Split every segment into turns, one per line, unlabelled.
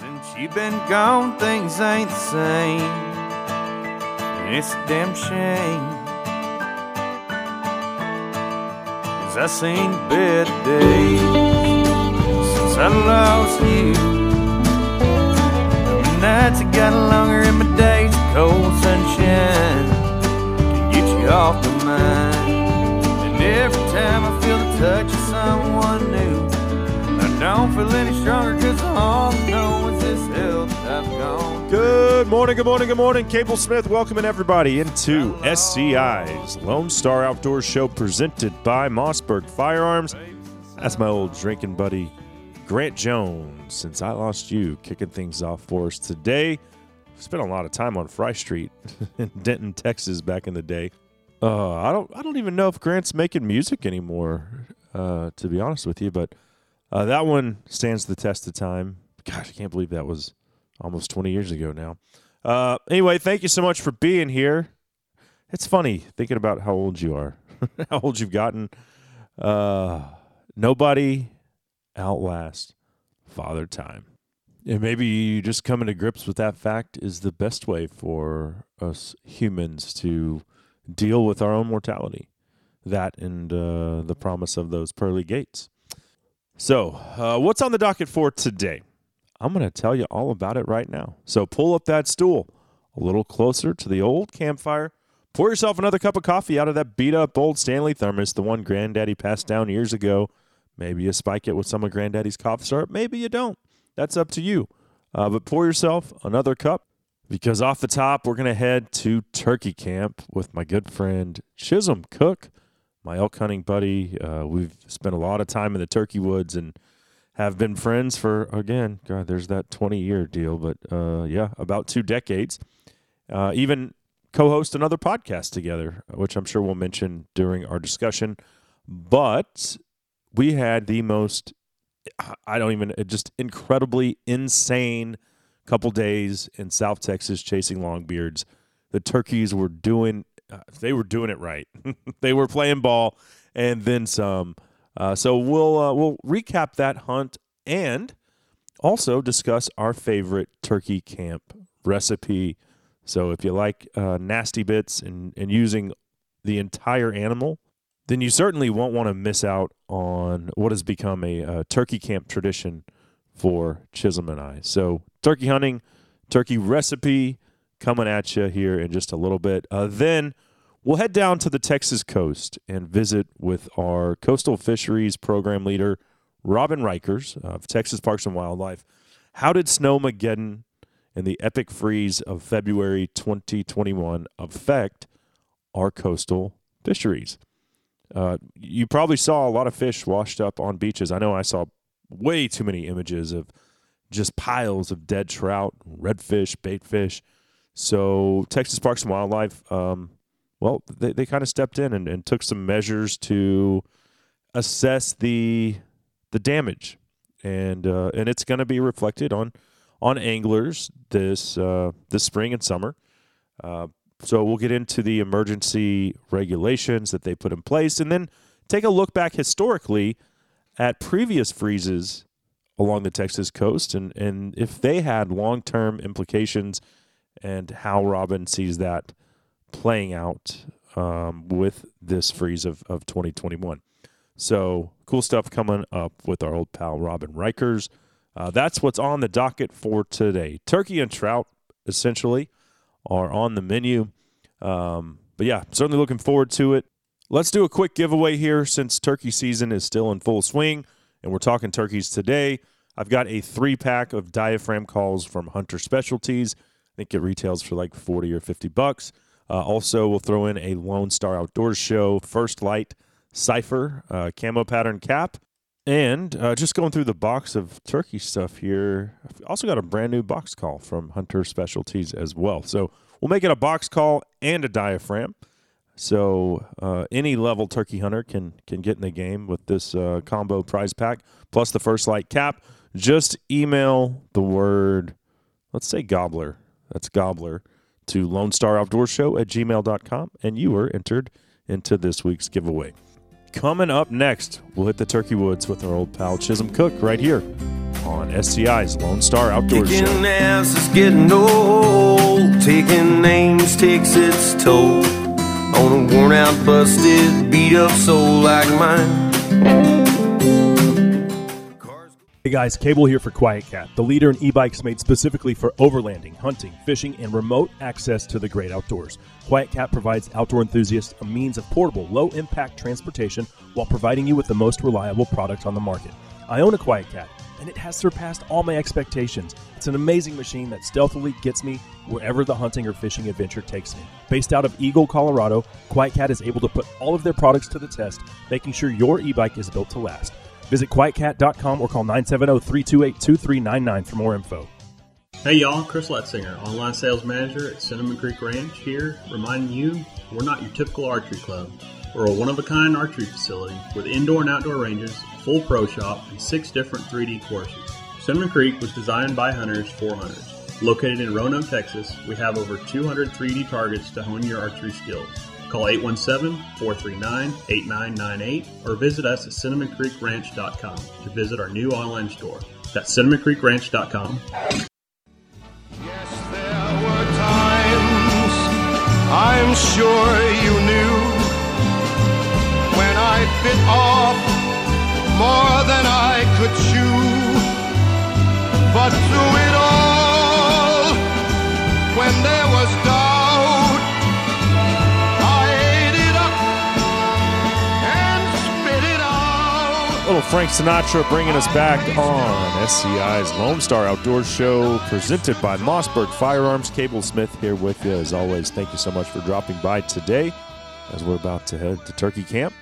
Since you've been gone, things ain't the same. And it's a damn shame. Cause I seen better days since I lost you. My nights have gotten longer and my days of cold sunshine can get you off my mind. And every time I feel the touch of someone new, don't feel any stronger cause all I know is this I've gone.
Good morning, good morning, good morning. Cable Smith welcoming everybody into SCI's Lone Star Outdoor Show presented by Mossberg Firearms. That's my old drinking buddy, Grant Jones, since I lost you, kicking things off for us today. Spent a lot of time on Fry Street in Denton, Texas back in the day. Uh, I don't I don't even know if Grant's making music anymore, uh, to be honest with you, but uh, that one stands the test of time. Gosh, I can't believe that was almost 20 years ago now. Uh, anyway, thank you so much for being here. It's funny thinking about how old you are, how old you've gotten. Uh, nobody outlasts Father Time. And maybe just coming to grips with that fact is the best way for us humans to deal with our own mortality. That and uh, the promise of those pearly gates. So, uh, what's on the docket for today? I'm going to tell you all about it right now. So pull up that stool a little closer to the old campfire. Pour yourself another cup of coffee out of that beat up old Stanley thermos, the one Granddaddy passed down years ago. Maybe you spike it with some of Granddaddy's cough syrup. Maybe you don't. That's up to you. Uh, but pour yourself another cup because off the top, we're going to head to turkey camp with my good friend Chisholm Cook, my elk hunting buddy. Uh, we've spent a lot of time in the turkey woods and have been friends for again god there's that 20 year deal but uh yeah about two decades uh even co-host another podcast together which i'm sure we'll mention during our discussion but we had the most i don't even just incredibly insane couple days in south texas chasing longbeards the turkeys were doing uh, they were doing it right they were playing ball and then some uh, so we'll uh, we'll recap that hunt and also discuss our favorite turkey camp recipe. So if you like uh, nasty bits and, and using the entire animal, then you certainly won't want to miss out on what has become a uh, turkey camp tradition for Chisholm and I. So turkey hunting, turkey recipe coming at you here in just a little bit. Uh, then we'll head down to the Texas coast and visit with our coastal fisheries program leader, Robin Riechers of Texas Parks and Wildlife. How did Snowmageddon and the epic freeze of February 2021 affect our coastal fisheries? Uh, you probably saw a lot of fish washed up on beaches. I know I saw way too many images of just piles of dead trout, redfish, baitfish. So Texas Parks and Wildlife um, well, they, they kind of stepped in and, and took some measures to assess the the damage, and uh, and it's going to be reflected on on anglers this uh, this spring and summer. Uh, so we'll get into the emergency regulations that they put in place, and then take a look back historically at previous freezes along the Texas coast, and and if they had long term implications, and how Robin sees that playing out um, with this freeze of, of 2021. So cool stuff coming up with our old pal Robin Riechers. Uh, that's what's on the docket for today. Turkey and trout, essentially, are on the menu. Um, but yeah, certainly looking forward to it. Let's do a quick giveaway here since turkey season is still in full swing and we're talking turkeys today. I've got a three pack of diaphragm calls from Hunter Specialties. I think it retails for like 40 or 50 bucks. Uh, also, we'll throw in a Lone Star Outdoors Show First Lite Cipher uh, camo pattern cap. And uh, just going through the box of turkey stuff here, I've also got a brand new box call from Hunter Specialties as well. So we'll make it a box call and a diaphragm. So uh, any level turkey hunter can can get in the game with this uh, combo prize pack plus the first light cap. Just email the word, let's say gobbler. That's gobbler to Lone Star Outdoor Show at gmail.com, and you are entered into this week's giveaway. Coming up next, we'll hit the turkey woods with our old pal Chisholm Cook right here on SCI's Lone Star Outdoor Show.
Ass is getting old. Taking names takes its toll on a worn out, busted, beat up soul like mine.
Hey guys, Cable here for QuietKat, the leader in e-bikes made specifically for overlanding, hunting, fishing, and remote access to the great outdoors. QuietKat provides outdoor enthusiasts a means of portable, low-impact transportation while providing you with the most reliable product on the market. I own a QuietKat, and it has surpassed all my expectations. It's an amazing machine that stealthily gets me wherever the hunting or fishing adventure takes me. Based out of Eagle, Colorado, QuietKat is able to put all of their products to the test, making sure your e-bike is built to last. Visit quietkat.com or call 970 328 2399 for more info.
Hey y'all, Chris Letzinger, online sales manager at Cinnamon Creek Ranch here, reminding you we're not your typical archery club. We're a one of a kind archery facility with indoor and outdoor ranges, full pro shop, and six different 3D courses. Cinnamon Creek was designed by hunters for hunters. Located in Roanoke, Texas, we have over 200 3D targets to hone your archery skills. Call 817-439-8998 or visit us at cinnamoncreekranch.com to visit our new online store. That's cinnamoncreekranch.com.
Yes, there were times I'm sure you knew when I bit off more than I could chew. But through it all,
Little Frank Sinatra bringing us back on SCI's Lone Star Outdoor Show, presented by Mossberg Firearms. Cable Smith here with you as always. Thank you so much for dropping by today as we're about to head to Turkey Camp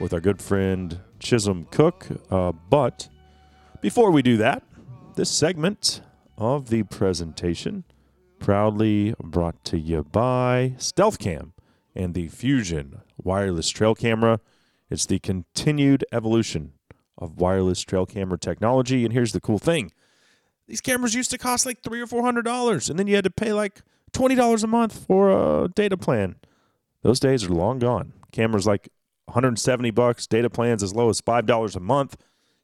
with our good friend Chisholm Cook. Uh, but before we do that, this segment of the presentation proudly brought to you by Stealth Cam and the Fusion wireless trail camera. It's the continued evolution of wireless trail camera technology. And here's the cool thing these cameras used to cost like three or four hundred dollars, and then you had to pay like twenty dollars a month for a data plan. Those days are long gone. Cameras like 170 bucks, data plans as low as five dollars a month.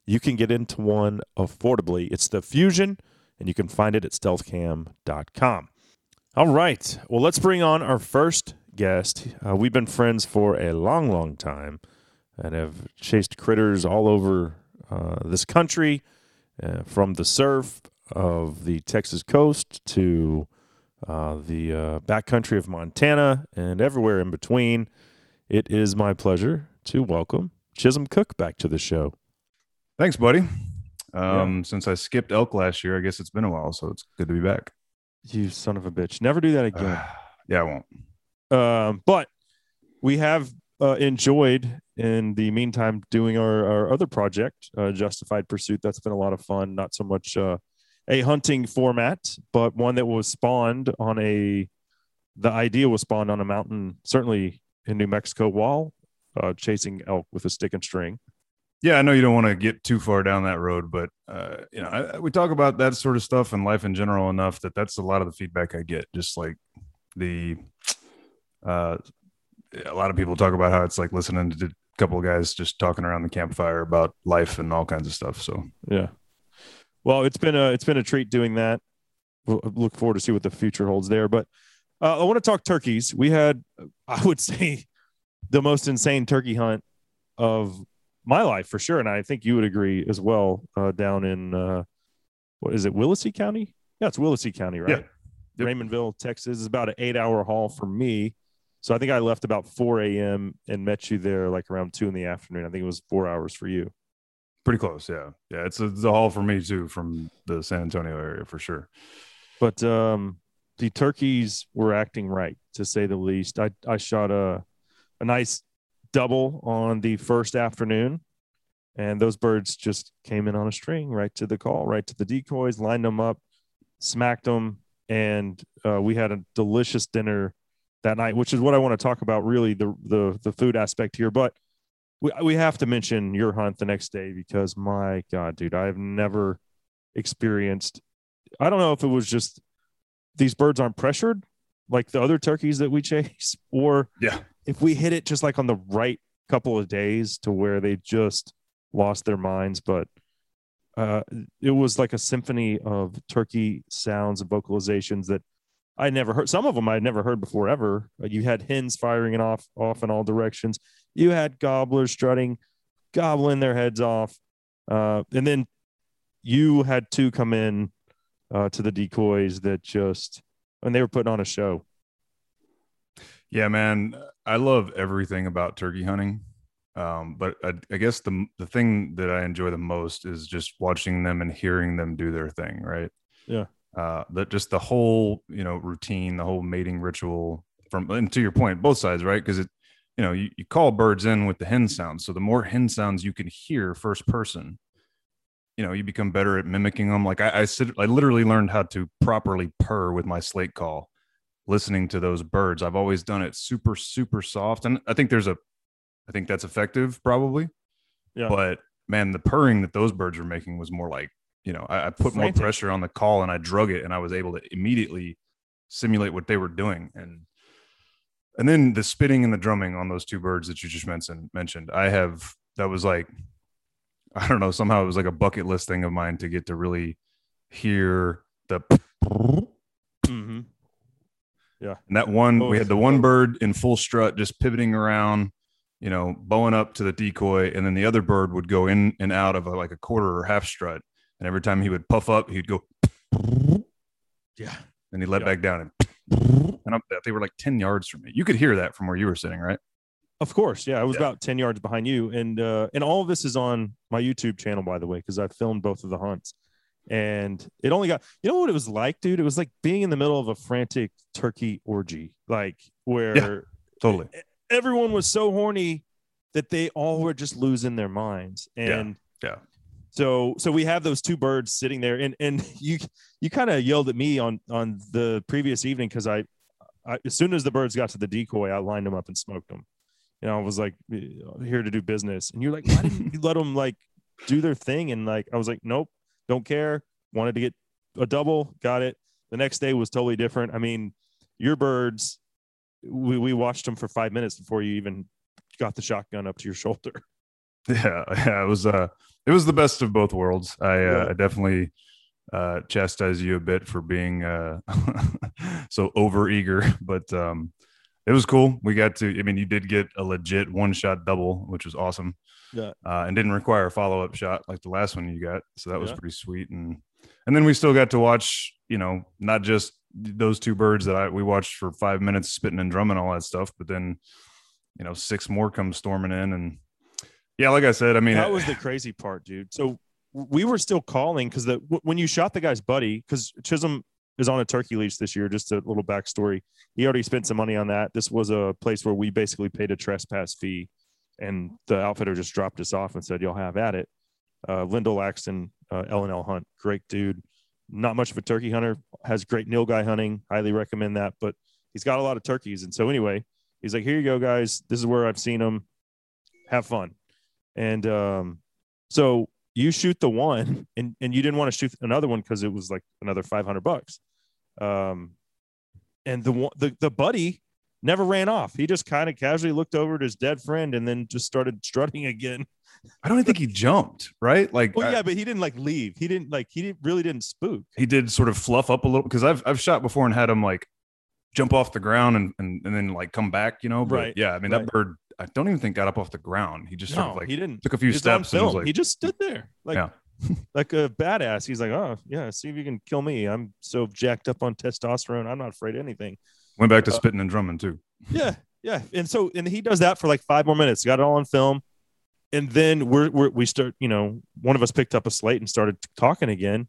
You can get into one affordably. It's the Fusion, and you can find it at stealthcam.com. All right. Well, let's bring on our first guest. Uh, we've been friends for a long, long time and have chased critters all over uh, this country, uh, from the surf of the Texas coast to uh, the uh, backcountry of Montana and everywhere in between. It is my pleasure to welcome Chisholm Cook back to the show.
Thanks, buddy. Um, Since I skipped elk last year, I guess it's been a while, so it's good to be back.
You son of a bitch. Never do that again.
yeah, I won't.
Um, but we have uh, enjoyed in the meantime doing our, our other project, uh, Justified Pursuit. That's been a lot of fun. Not so much uh, a hunting format, but one that was spawned on a. The idea was spawned on a mountain, certainly in New Mexico, while uh, chasing elk with a stick and string.
Yeah, I know you don't want to get too far down that road, but uh, you know, I, we talk about that sort of stuff and life in general enough that that's a lot of the feedback I get. Just like the, uh, a lot of people talk about how it's like listening to couple of guys just talking around the campfire about life and all kinds of stuff. So
Yeah. Well, it's been a it's been a treat doing that. We'll look forward to see what the future holds there. But uh, I want to talk turkeys. We had, I would say, the most insane turkey hunt of my life for sure, and I think you would agree as well. Uh, down in uh, what is it, Willacy County? Yeah, it's Willacy County, right?
Yeah. Yep.
Raymondville, Texas is about an eight-hour haul for me. So I think I left about 4 a.m. and met you there like around two in the afternoon. I think it was four hours for you.
pretty close. Yeah, yeah, it's a, it's a haul for me too from the San Antonio area for sure.
but um the turkeys were acting right to say the least i i shot a a nice double on the first afternoon and those birds just came in on a string right to the call right to the decoys lined them up smacked them and uh, we had a delicious dinner that night which is what i want to talk about really the the the food aspect here but we, we have to mention your hunt the next day because my god dude i've never experienced I don't know if it was just these birds aren't pressured like the other turkeys that we chase, or
Yeah,
if we hit it just like on the right couple of days to where they just lost their minds. But uh, it was like a symphony of turkey sounds and vocalizations that I never heard. Some of them I'd never heard before ever. You had hens firing it off off in all directions. You had gobblers strutting, gobbling their heads off, uh, and then you had two come in uh, to the decoys that just and they were putting on a show.
Yeah, man, I love everything about turkey hunting. Um, but I, I, guess the the thing that I enjoy the most is just watching them and hearing them do their thing, right?
Yeah.
Uh, that just the whole you know routine, the whole mating ritual. From and to your point, both sides, right? Because it, you know, you, you call birds in with the hen sounds, so the more hen sounds you can hear first person, you know, you become better at mimicking them. Like I, I sit, I literally learned how to properly purr with my slate call listening to those birds. I've always done it super, super soft. And I think there's a, I think that's effective probably.
Yeah.
But man, the purring that those birds were making was more like, you know, I, I put
Frantic.
more pressure on the call and I drug it and I was able to immediately simulate what they were doing. And, and then the spitting and the drumming on those two birds that you just mentioned, mentioned, I have, that was like, I don't know, somehow it was like a bucket list thing of mine to get to really hear the
Mm-hmm.
And that one, we
Oh.
had the one bird in full strut, just pivoting around, you know, bowing up to the decoy, and then the other bird would go in and out of a, like a quarter or half strut, and every time he would puff up, he'd go,
Yeah.
and he'd let
Yeah.
back down, and and up that they were like ten yards from me. You could hear that from where you were sitting, right?
Of course, yeah. I was
Yeah.
about ten yards behind you, and uh, and all of this is on my YouTube channel, by the way, because I filmed both of the hunts, and it only got. You know what it was like, dude? It was like being in the middle of a frantic turkey orgy, like where
Totally.
everyone was so horny that they all were just losing their minds,
Yeah,
and
yeah.
So so we have those two birds sitting there, and and you you kind of yelled at me on on the previous evening because I, I as soon as the birds got to the decoy, I lined them up and smoked them. You know, I was like here to do business, and you're like, why didn't you let them like do their thing? And like I was like, nope, don't care. Wanted to get a double, got it. The next day was totally different. I mean, your birds, we we watched them for five minutes before you even got the shotgun up to your shoulder.
Yeah, yeah, it was uh it was the best of both worlds. I uh, I definitely uh chastise you a bit for being uh so over eager, but um it was cool. We got to I mean you did get a legit one shot double, which was awesome.
Yeah.
Uh and didn't require a follow-up shot like the last one you got. So that was
Yeah.
pretty sweet and and then we still got to watch, you know, not just those two birds that I we watched for 5 minutes spitting and drumming all that stuff, but then you know, six more come storming in and yeah, like I said, I mean,
that was the crazy part, dude. So we were still calling because the when you shot the guy's buddy, because Chisholm is on a turkey leash this year. Just a little backstory. He already spent some money on that. This was a place where we basically paid a trespass fee, and the outfitter just dropped us off and said, "You'll have at it." Uh, Lyndall Laxton, uh, L and L Hunt, great dude. Not much of a turkey hunter. Has great nilgai hunting. Highly recommend that. But he's got a lot of turkeys, and so anyway, he's like, "Here you go, guys. This is where I've seen them. Have fun." And um, so you shoot the one, and and you didn't want to shoot another one because it was like another five hundred bucks. Um, and the one the the buddy never ran off. He just kind of casually looked over at his dead friend and then just started strutting again.
I don't even think he jumped, right? Like
Well,
I-
yeah, but he didn't like leave. He didn't like he didn't really didn't spook.
he did sort of fluff up a little because I've I've shot before and had him like jump off the ground and and, and then like come back, you know. But
Right,
yeah, I mean
right.
that bird I don't even think got up off the ground. He just sort of like
he didn't.
took a few steps and was like
he just stood there like
Yeah.
like a badass. He's like, oh yeah, see if you can kill me. I'm so jacked up on testosterone. I'm not afraid of anything.
went back to
uh,
spitting and drumming too.
Yeah, yeah. And so and he does that for like five more minutes. Got it all on film. And then we're, we're we start, you know, one of us picked up a slate and started talking again.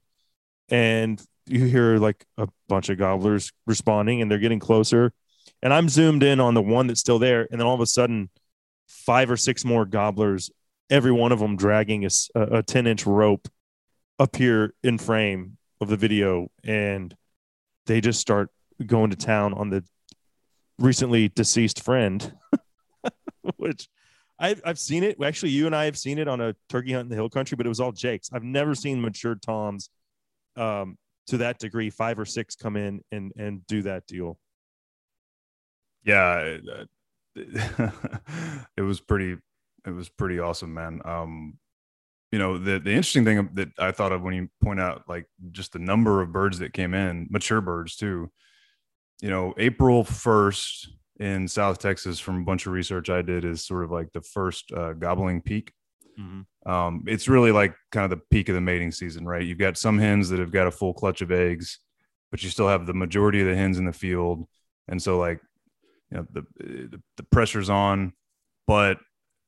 And you hear like a bunch of gobblers responding and they're getting closer. And I'm zoomed in on the one that's still there. And then all of a sudden, five or six more gobblers, every one of them dragging a, a 10 inch rope appear in frame of the video. And they just start going to town on the recently deceased friend, which I've, I've seen it. Actually, you and I have seen it on a turkey hunt in the hill country, but it was all Jake's. I've never seen matured Toms um, to that degree, five or six come in and, and do that deal.
Yeah, it, it was pretty it was pretty awesome, man. Um you know, the the interesting thing that I thought of when you point out like just the number of birds that came in, mature birds too. You know, April first in South Texas, from a bunch of research I did, is sort of like the first uh, gobbling peak.
Mhm.
Um, it's really like kind of the peak of the mating season, right? You've got some hens that have got a full clutch of eggs, but you still have the majority of the hens in the field, and so like, you know, the the, the pressure's on. But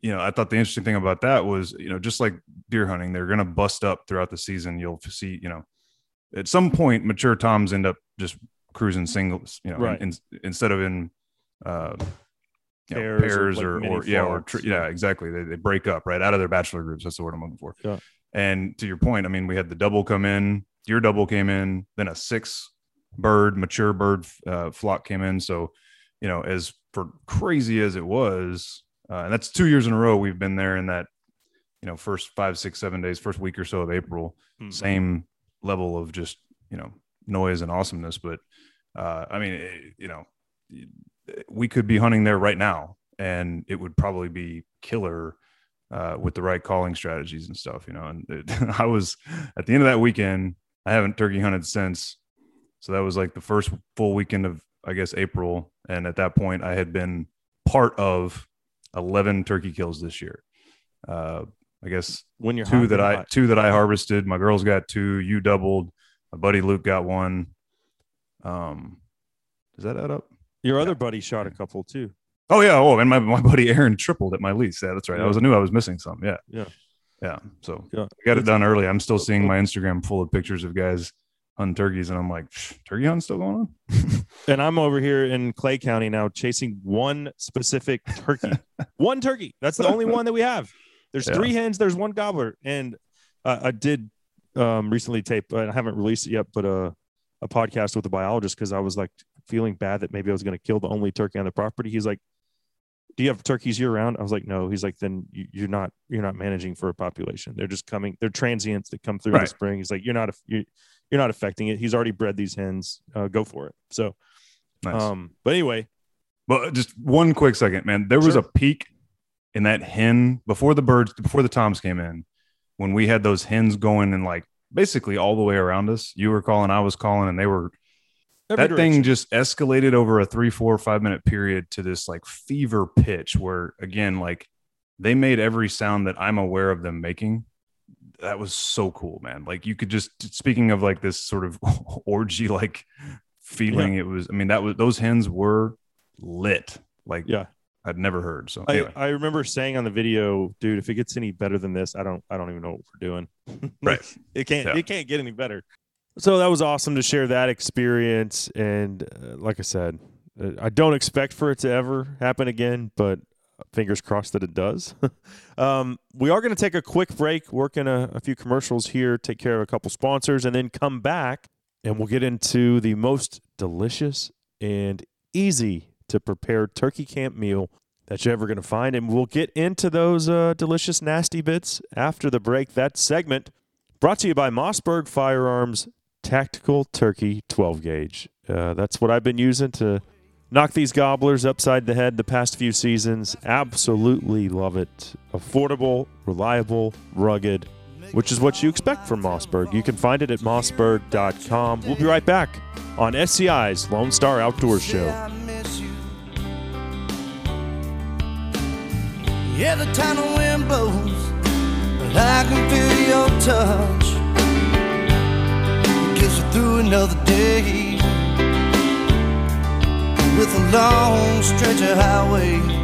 you know, I thought the interesting thing about that was, you know, just like deer hunting, they're going to bust up throughout the season. You'll see, you know, at some point, mature toms end up just cruising singles, you know,
Right.
in, instead of in uh, you know,
Pairs or, like,
or, or, yeah, or
flocks,
tr-
yeah.
yeah, exactly. They, they break up right out of their bachelor groups. That's the word I'm looking for.
Yeah.
And to your point, I mean, we had the double come in, your double came in, then a six bird, mature bird uh, flock came in. So, you know, as for crazy as it was, uh, and that's two years in a row we've been there in that, you know, first five, six, seven days, first week or so of April,
Mhm.
same level of just, you know, noise and awesomeness. But, uh, I mean, it- you know, we could be hunting there right now and it would probably be killer uh, with the right calling strategies and stuff, you know. And it, I was at the end of that weekend, I haven't turkey hunted since. So that was like the first full weekend of, I guess, April. And at that point, I had been part of 11 turkey kills this year. Uh, I guess
When you're
two that I
hot.
two that I harvested. My girls got two. You doubled. My buddy Luke got one. Um, does that add up?
your other buddy shot a couple too.
Oh yeah. Oh, and my, my buddy Aaron tripled at my lease. Yeah, that's right. I was I knew I was missing some. Yeah.
Yeah.
Yeah. So
Yeah.
I got it done early. I'm still seeing my Instagram full of pictures of guys hunting turkeys, and I'm like, turkey hunt still going on?
And I'm over here in Clay County now chasing one specific turkey. one turkey. That's the only one that we have. There's
Yeah.
three hens, there's one gobbler. And uh, I did um, recently tape, but I haven't released it yet, but uh, a podcast with a biologist because I was like feeling bad that maybe I was going to kill the only turkey on the property. He's like, do you have turkeys year round? I was like, no. He's like, then you- you're not you're not managing for a population. They're just coming. They're transients that come through in the spring. He's like, you're not a, you're, you're not affecting it. He's already bred these hens. Uh, go for it. So,
Nice.
um, but anyway,
But just one quick second, man. There was
Sure.
a peak in that hen before the birds, before the toms came in, when we had those hens going and like basically all the way around us. You were calling, I was calling, and they were
every
that thing just escalated over a three, four, five minute period to this like fever pitch where again, like they made every sound that I'm aware of them making. That was so cool, man. Like you could just speaking of like this sort of orgy like feeling, it was I mean, that was those hens were lit. Like
Yeah.
I'd never heard. So
I,
anyway,
I remember saying on the video, dude, if it gets any better than this, I don't I don't even know what we're doing.
Right.
It can't
Yeah.
it can't get any better. So that was awesome to share that experience and uh, like I said, uh, I don't expect for it to ever happen again, but fingers crossed that it does. um, we are going to take a quick break, work in a, a few commercials here, take care of a couple sponsors, and then come back and we'll get into the most delicious and easy to prepare turkey camp meal that you're ever going to find. And we'll get into those uh, delicious, nasty bits after the break. That segment brought to you by Mossberg Firearms Tactical Turkey 12 gauge. Uh, that's what I've been using to knock these gobblers upside the head the past few seasons. Absolutely love it. Affordable, reliable, rugged, which is what you expect from Mossberg. You can find it at mossberg.com. We'll be right back on SCI's Lone Star Outdoor Show.
Yeah, the wind blows, but I can feel your touch. Gets through another day with a long stretch of highway.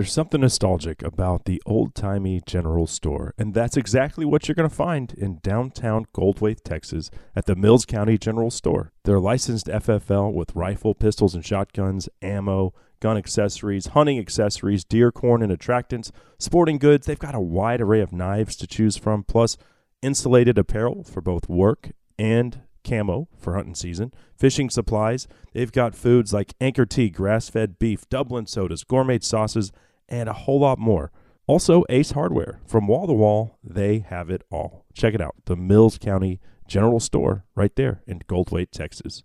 There's something nostalgic about the old timey general store, and that's exactly what you're going to find in downtown Goldthwaite, Texas, at the Mills County General Store. They're licensed FFL with rifle, pistols, and shotguns, ammo, gun accessories, hunting accessories, deer corn and attractants, sporting goods. They've got a wide array of knives to choose from, plus insulated apparel for both work and camo for hunting season, fishing supplies. They've got foods like Anchor Tea, grass fed beef, Dublin sodas, gourmet sauces, and a whole lot more. Also, Ace Hardware. From wall to wall, they have it all. Check it out the Mills County General Store right there in Goldthwaite, Texas.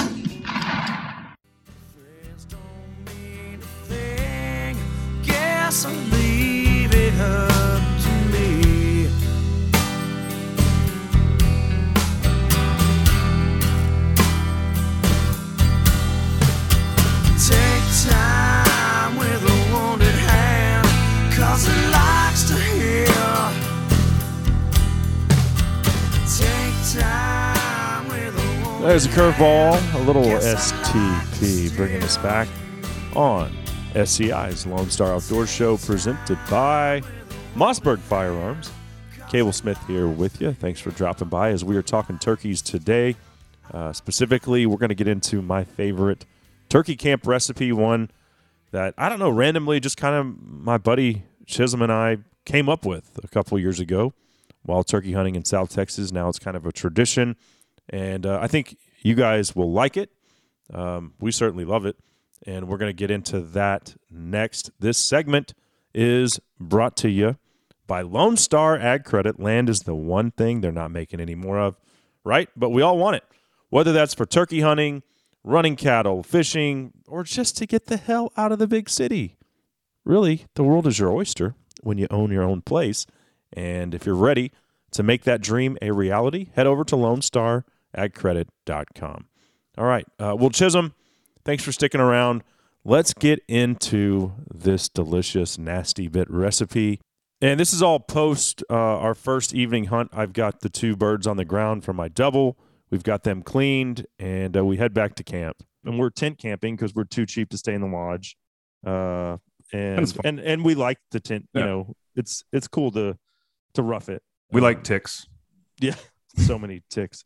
Guess leave it up to me. Take time with a wounded hand, cause it likes to heal. Take time with a
There's a curveball, a little STP bringing us back on SCI's Lone Star Outdoor Show presented by Mossberg Firearms. Cable Smith here with you. Thanks for dropping by as we are talking turkeys today. Uh, specifically, we're going to get into my favorite turkey camp recipe, one that I don't know, randomly, just kind of my buddy Chisholm and I came up with a couple years ago while turkey hunting in South Texas. Now it's kind of a tradition, and uh, I think you guys will like it. Um, we certainly love it, and we're going to get into that next. This segment is brought to you by Lone Star Ag Credit. Land is the one thing they're not making any more of, right? But we all want it, whether that's for turkey hunting, running cattle, fishing, or just to get the hell out of the big city. Really, the world is your oyster when you own your own place. And if you're ready to make that dream a reality, head over to LoneStarAgCredit.com. All right. Uh, well, Chisholm, thanks for sticking around. Let's get into this delicious nasty bit recipe. And this is all post uh, our first evening hunt. I've got the two birds on the ground for my double. We've got them cleaned, and uh, we head back to camp. And we're tent camping because we're too cheap to stay in the lodge. Uh, and and and we like the tent. You
Yeah.
know, it's it's cool to to rough it.
We
Um,
like ticks.
Yeah, so many ticks.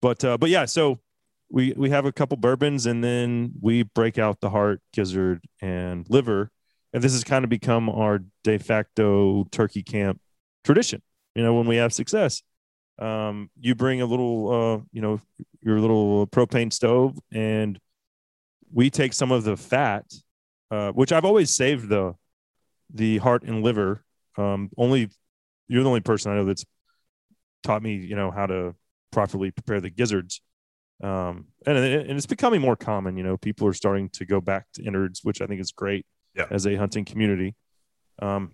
But uh, but yeah, so we we have a couple bourbons and then we break out the heart, gizzard, and liver, and this has kind of become our de facto turkey camp tradition. You know, when we have success, um, you bring a little, uh, you know, your little propane stove, and we take some of the fat, uh, which I've always saved the the heart and liver. Um, only you're the only person I know that's taught me, you know, how to properly prepare the gizzards. Um, and, and it's becoming more common, you know, people are starting to go back to innards, which I think is great
Yeah.
as a hunting community. Um,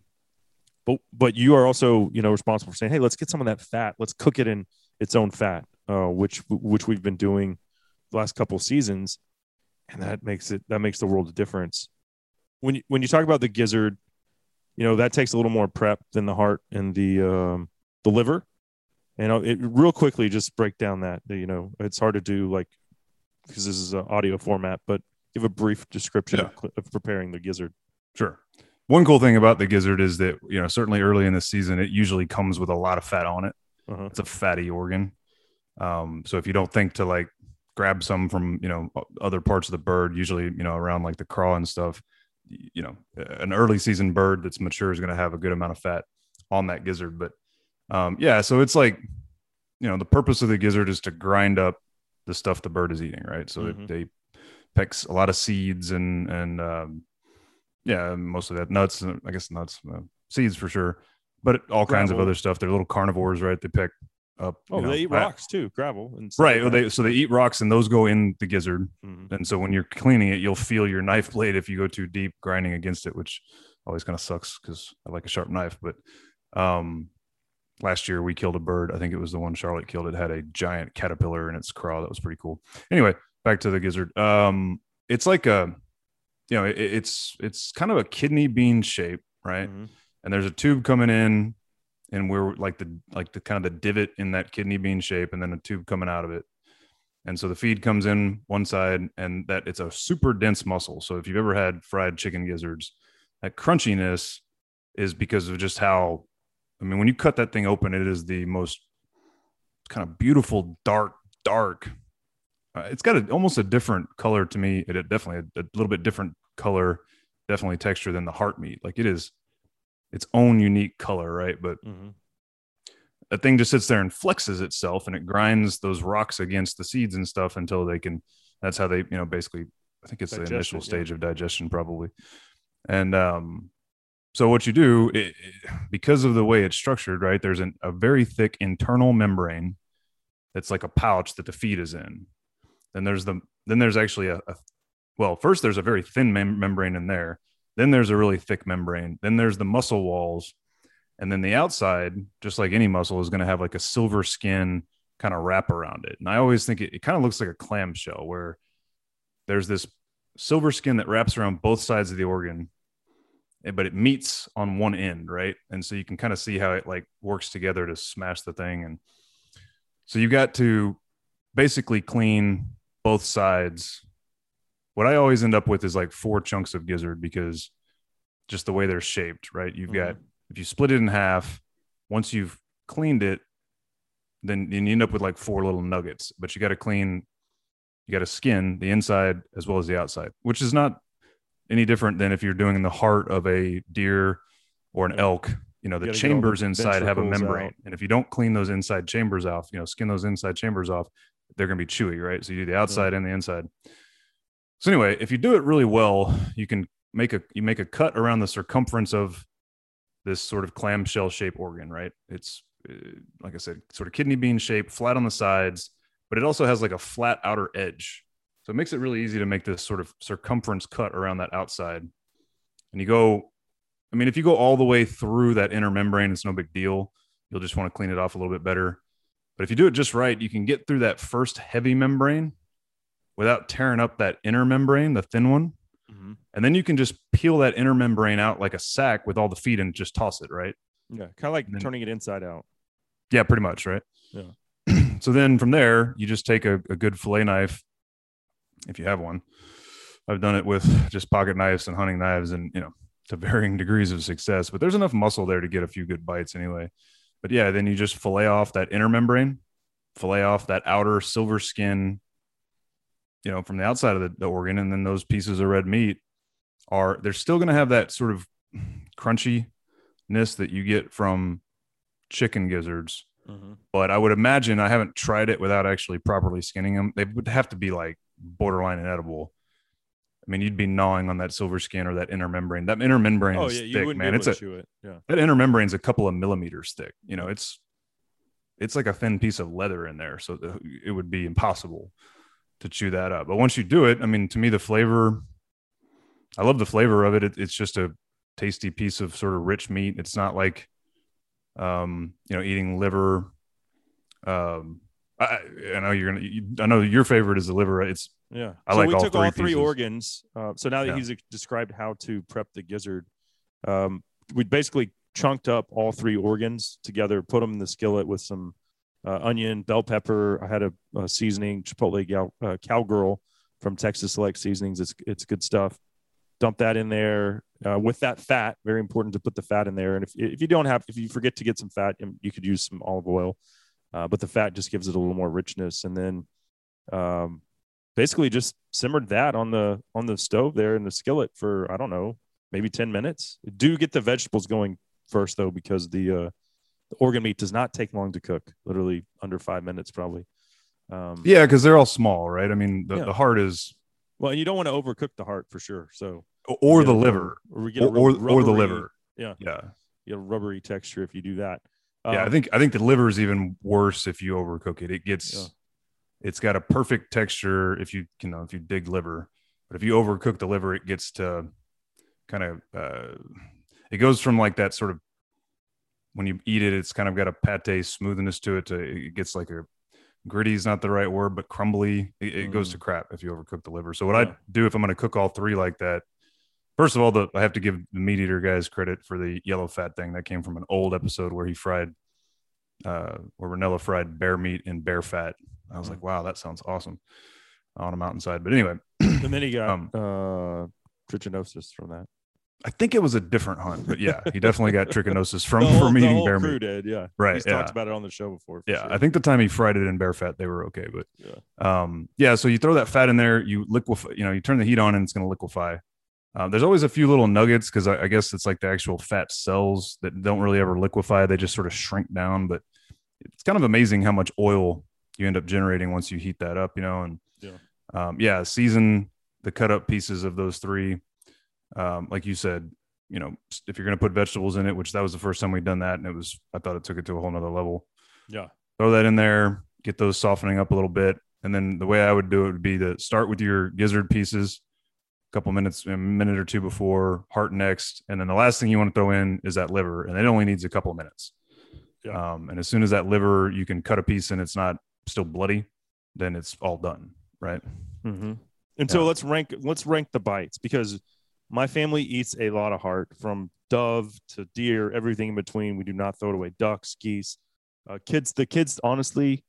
but, but you are also, you know, responsible for saying, Hey, let's get some of that fat. Let's cook it in its own fat, uh, which, which we've been doing the last couple of seasons. And that makes it, that makes the world of difference. When you, when you talk about the gizzard, you know, that takes a little more prep than the heart and the, um, the liver and I'll, it real quickly just break down that you know it's hard to do like because this is an audio format but give a brief description
Yeah.
of, of preparing the gizzard
Sure. One cool thing about the gizzard is that you know certainly early in the season it usually comes with a lot of fat on it.
uh-huh.
It's a fatty organ. Um, so if you don't think to like grab some from you know other parts of the bird, usually you know around like the craw and stuff, you know an early season bird that's mature is going to have a good amount of fat on that gizzard. But um, yeah, so it's like you know the purpose of the gizzard is to grind up the stuff the bird is eating, right? So
Mhm.
it, they picks a lot of seeds and and um, yeah, most of that nuts. I guess nuts, uh, seeds for sure, but all kinds of other stuff. They're little carnivores, right? They pick up.
oh
you know,
they eat
I-
rocks too gravel and stuff
right? Well, they so they eat rocks and those go in the gizzard.
Mhm.
and so when you're cleaning it, you'll feel your knife blade if you go too deep grinding against it, which always kind of sucks because I like a sharp knife. But um, last year we killed a bird. I think it was the one Charlotte killed. It had a giant caterpillar in its craw. That was pretty cool. Anyway, back to the gizzard. Um, it's like a, you know, it, it's it's kind of a kidney bean shape, right?
Mhm.
and there's a tube coming in and we're like the like the kind of the divot in that kidney bean shape and then a tube coming out of it and so the feed comes in one side and that it's a super dense muscle so if you've ever had fried chicken gizzards that crunchiness is because of just how i mean when you cut that thing open it is the most kind of beautiful dark dark uh, it's got a, almost a different color to me. It, it definitely a, a little bit different color, definitely texture than the heart meat. Like it is its own unique color, right? But
Mm-hmm.
that thing just sits there and flexes itself and it grinds those rocks against the seeds and stuff until they can that's how they you know basically i think it's
Digest
the initial
it, yeah.
stage of digestion probably and um so what you do it, because of the way it's structured right there's an, a very thick internal membrane that's like a pouch that the feed is in. Then there's the then there's actually a, a well first there's a very thin mem- membrane in there. Then there's a really thick membrane. Then there's the muscle walls. And then the outside, just like any muscle, is going to have like a silver skin kind of wrap around it. And I always think it, it kind of looks like a clamshell where there's this silver skin that wraps around both sides of the organ, Eh, but it meets on one end, right? And so you can kind of see how it like works together to smash the thing. And so you got to basically clean both sides. What I always end up with is like four chunks of gizzard because just the way they're shaped, right? You've mm-hmm. got if you split it in half, once you've cleaned it, then, then you end up with like four little nuggets. But you got to clean, you got to skin the inside as well as the outside, which is not any different than if you're doing the heart of a deer or an elk. You know, the
get all the
chambers inside have a membrane,
out.
and if you don't clean those inside chambers off, you know, skin those inside chambers off, they're going to be chewy, right? So you do the outside and the inside. So anyway, if you do it really well, you can make a you make a cut around the circumference of this sort of clamshell shape organ, right? It's uh, like I said, sort of kidney bean shape, flat on the sides, but it also has like a flat outer edge. So it makes it really easy to make this sort of circumference cut around that outside. And you go, I mean, if you go all the way through that inner membrane, it's no big deal. You'll just want to clean it off a little bit better. But if you do it just right, you can get through that first heavy membrane without tearing up that inner membrane, the thin one.
Mhm.
And then you can just peel that inner membrane out like a sack with all the feed and just toss it, right?
Yeah, kind of like
then-
turning it inside out.
Yeah, pretty much, right?
Yeah.
so then from there, you just take a, a good fillet knife, if you have one. I've done it with just pocket knives and hunting knives, and you know, to varying degrees of success. But there's enough muscle there to get a few good bites anyway. But yeah, then you just fillet off that inner membrane, fillet off that outer silver skin, you know, from the outside of the, the organ, and then those pieces of red meat are they're still going to have that sort of crunchiness that you get from chicken gizzards
Mhm.
but I would imagine I haven't tried it without actually properly skinning them. They would have to be like borderline inedible. I mean, you'd be gnawing on that silver skin or that inner membrane. That inner membrane
Oh
is
yeah,
thick, man. It's a
chew it. Yeah.
that inner membrane's a couple of millimeters thick. You know, it's it's like a thin piece of leather in there, so the, it would be impossible to chew that up. But once you do it, I mean, to me, the flavor, I love the flavor of it. it it's just a tasty piece of sort of rich meat. It's not like, um, you know, eating liver. Um, I, I know you're gonna. You, I know your favorite is the liver. It's
Yeah.
I
so
like
we
all
took
three
all three
pieces.
organs. Uh, so now that
Yeah.
he's described how to prep the gizzard, um, we basically chunked up all three organs together, put them in the skillet with some uh, onion, bell pepper. I had a, a seasoning, chipotle gal, uh, cowgirl from Texas Select Seasonings. It's it's good stuff. Dump that in there uh, with that fat. Very important to put the fat in there. And if if you don't have, if you forget to get some fat, um, you could use some olive oil. Uh, but the fat just gives it a little more richness. And then um, basically just simmered that on the on the stove there in the skillet for I don't know maybe ten minutes. Do get the vegetables going first though because the uh, the organ meat does not take long to cook. Literally under five minutes probably. Um,
yeah, because they're all small, right? I mean, the,
Yeah.
the heart is
Well, and you don't want to overcook the heart for sure. So
or the liver,
or we get a
or or,
rub-
or the liver.
yeah.
yeah.
You get a rubbery texture if you do that.
Yeah, I
Um,
think I think the liver is even worse if you overcook it. It gets
Yeah.
it's got a perfect texture if you you know if you dig liver, but if you overcook the liver, it gets to kind of uh, it goes from like that sort of when you eat it, it's kind of got a pate smoothness to it. To it gets like a gritty is not the right word, but crumbly. It, it goes to crap if you overcook the liver. So what
Mm. Yeah.
I do if I'm going to cook all three like that, First of all, the, I have to give the meat eater guys credit for the yellow fat thing that came from an old episode where he fried, uh, where Rinella fried bear meat in bear fat. I was like, wow, that sounds awesome on a mountainside. But anyway,
and then he got
Um,
uh, trichinosis from that.
I think it was a different hunt, but yeah, he definitely got trichinosis from
whole-
from eating bear
crew
meat.
did, yeah.
Right,
He's
yeah.
talked about it on the show before.
Yeah,
sure.
I think the time he fried it in bear fat, they were okay. But um, yeah, so you throw that fat in there, you liquefy, you know, you turn the heat on and it's going to liquefy. Um, there's always a few little nuggets because I, I guess it's like the actual fat cells that don't really ever liquefy; they just sort of shrink down. But it's kind of amazing how much oil you end up generating once you heat that up, you know. And
Yeah.
um, yeah, season the cut up pieces of those three. Um, like you said, you know, if you're going to put vegetables in it, which that was the first time we'd done that, and it was, I thought it took it to a whole nother level
Yeah.
throw that in there, get those softening up a little bit. And then the way I would do it would be to start with your gizzard pieces, couple minutes, a minute or two before, heart next. And then the last thing you want to throw in is that liver, and it only needs a couple of minutes.
Yeah.
Um, and as soon as that liver, you can cut a piece and it's not still bloody, then it's all done. Right.
Mm-hmm. And so let's rank let's rank the bites because my family eats a lot of heart from dove to deer, everything in between. We do not throw it away. Ducks, geese, uh, kids. The kids, honestly,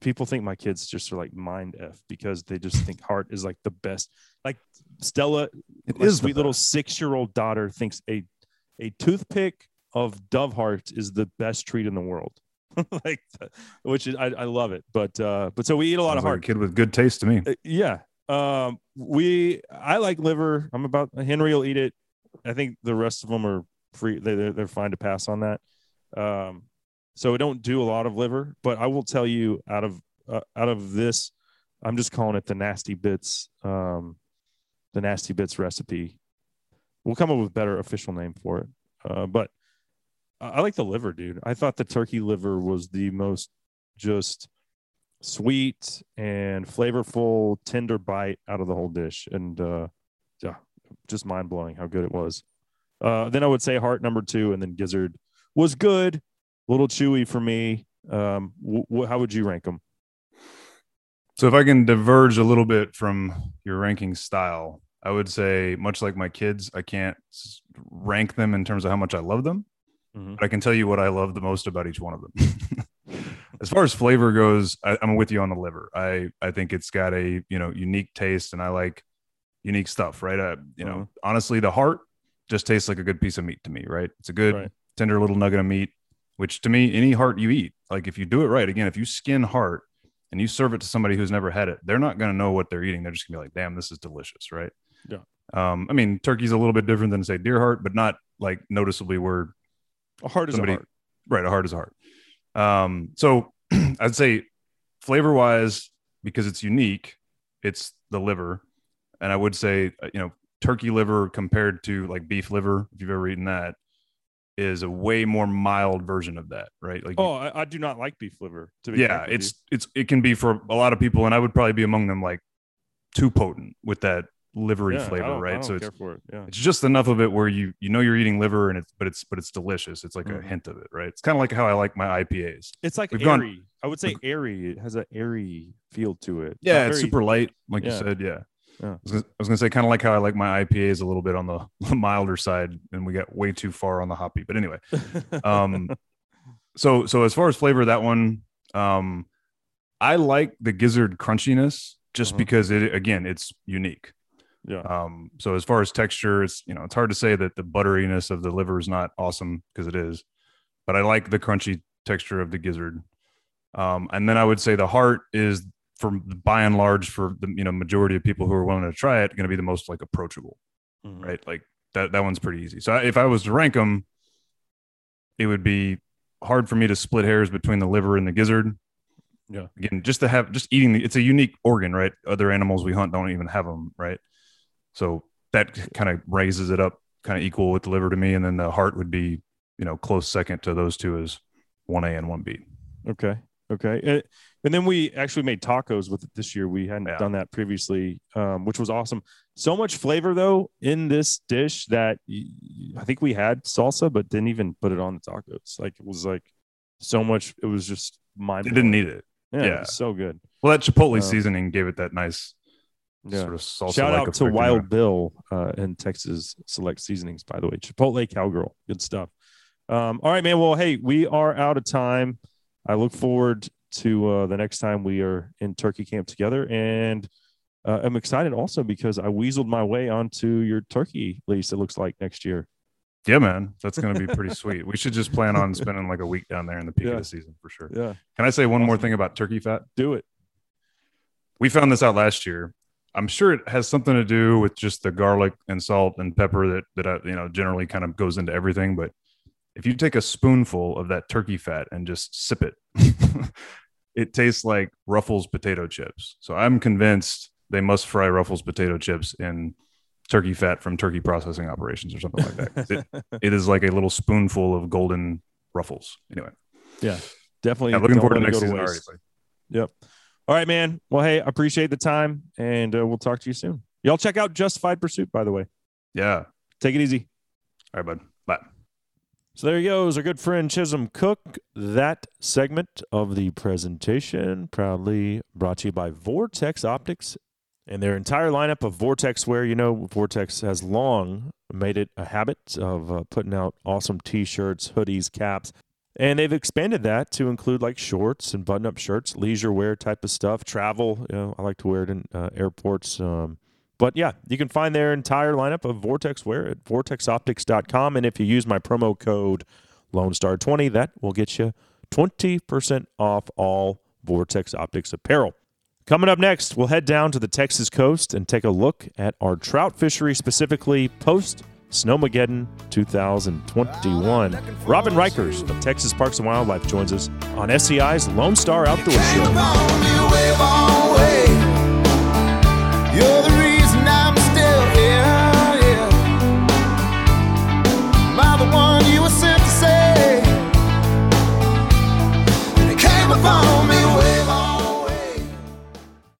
people think my kids just are like mind f because they just think heart is like the best. Like Stella,
It
my
is
sweet little six year old daughter thinks a a toothpick of dove heart is the best treat in the world. like, which is I, I love it. But uh, but so we eat a lot
Sounds
of
like
heart.
a kid with good taste to me.
Uh, yeah. Um, we I like liver. I'm about Henry will eat it. I think the rest of them are free. They they're, they're fine to pass on that. Um, so we don't do a lot of liver, but I will tell you out of uh, out of this, I'm just calling it the nasty bits. Um, the nasty bits recipe. We'll come up with a better official name for it. Uh, but I I like the liver, dude. I thought the turkey liver was the most just sweet and flavorful, tender bite out of the whole dish, and uh, yeah, just mind blowing how good it was. Uh, then I would say heart number two, and then gizzard was good, little chewy for me. Um, wh- how would you rank them?
So if I can diverge a little bit from your ranking style, I would say much like my kids, I can't rank them in terms of how much I love them,
Mhm.
but I can tell you what I love the most about each one of them. as far as flavor goes, I, I'm with you on the liver. I I think it's got a you know unique taste, and I like unique stuff, right? Uh, you know,
Mhm.
honestly, the heart just tastes like a good piece of meat to me, right? It's a good
Right.
tender little nugget of meat, which to me, any heart you eat, like if you do it right, again, if you skin heart and you serve it to somebody who's never had it, they're not going to know what they're eating. They're just gonna be like, damn, this is delicious, right?
Yeah.
Um, I mean, turkey's a little bit different than say deer heart, but not like noticeably where
A heart is
somebody,
a heart.
right? A heart is a heart. Um, so I'd say flavor wise, because it's unique, it's the liver. And I would say, uh, you know, turkey liver compared to like beef liver, if you've ever eaten that, is a way more mild version of that, right? Like,
Oh, I, I do not like beef liver. To be
yeah, it's it's it can be for a lot of people, and I would probably be among them, like too potent with that livery
Yeah,
flavor, right? So it's
for it. Yeah.
it's just enough of it where you you know you're eating liver, and it's but it's but it's delicious. It's like a
Mhm.
hint of it, right? It's kind of like how I like my IPAs.
It's like
We've
airy.
gone-
I would say airy. It has an airy feel to it.
Yeah,
Not
it's
very-
super light, like you said. Yeah.
Yeah.
I was, gonna, I was gonna say kind of like how I like my IPAs a little bit on the milder side, and we got way too far on the hoppy. But anyway, um, so so as far as flavor, that one, um, I like the gizzard crunchiness just
Uh-huh.
because it again it's unique.
yeah.
Um, so as far as texture, it's you know it's hard to say that the butteriness of the liver is not awesome because it is, but I like the crunchy texture of the gizzard. Um, and then I would say the heart is for by and large for the you know majority of people who are willing to try it going to be the most like approachable,
Mhm.
right? Like that that one's pretty easy. So I- if I was to rank them, it would be hard for me to split hairs between the liver and the gizzard.
Yeah.
Again, just to have just eating the, it's a unique organ, right? Other animals we hunt don't even have them, right? So that kind of raises it up kind of equal with the liver to me. And then the heart would be, you know, close second to those two as 1A and 1B.
Okay. Okay. And, and then we actually made tacos with it this year. We hadn't
Yeah.
done that previously, um, which was awesome. So much flavor though in this dish that I think we had salsa, but didn't even put it on the tacos. Like it was like so much. It was just mind.
They didn't need it.
Yeah, it
yeah.
was so good.
Well, that Chipotle
Uh,
seasoning gave it that nice
Yeah.
sort of salsa.
Shout out to Wild Bill uh, and Texas Select Seasonings, by the way. Chipotle Cowgirl, good stuff. Um, all right, man. Well, hey, we are out of time. I look forward to uh, the next time we are in turkey camp together, and uh, I'm excited also because I weaseled my way onto your turkey lease. It looks like next year.
Yeah, man, that's going to be pretty sweet. We should just plan on spending like a week down there in the peak
Yeah.
of the season for sure.
Yeah,
Can I say one more thing about turkey fat?
do it.
We found this out last year. I'm sure it has something to do with just the garlic and salt and pepper that that I, you know generally kind of goes into everything. But if you take a spoonful of that turkey fat and just sip it, it tastes like Ruffles potato chips. So I'm convinced they must fry Ruffles potato chips in turkey fat from turkey processing operations or something like that. it, it is like a little spoonful of golden Ruffles. Anyway, Yeah.
Definitely.
yeah, looking forward to next
go
season already.
Yep. All right, man. Well, hey, appreciate the time, and uh, we'll talk to you soon. Y'all check out Justified Pursuit, by the way.
Yeah.
Take it easy.
All right, bud.
So there he goes, our good friend Chisholm Cook. That segment of the presentation proudly brought to you by Vortex Optics and their entire lineup of Vortex wear. You know, Vortex has long made it a habit of uh, putting out awesome T-shirts, hoodies, caps, and they've expanded that to include like shorts and button-up shirts, leisure wear type of stuff, travel. You know, I like to wear it in uh, airports. Um, but yeah, you can find their entire lineup of Vortex wear at vortexoptics.com. And if you use my promo code Lone Star 20 that will get you 20% off all Vortex Optics apparel. Coming up next, we'll head down to the Texas coast and take a look at our trout fishery, specifically post Snowmageddon 2021. Robin Riechers of Texas Parks and Wildlife joins us on SCI's Lone Star Outdoor Show.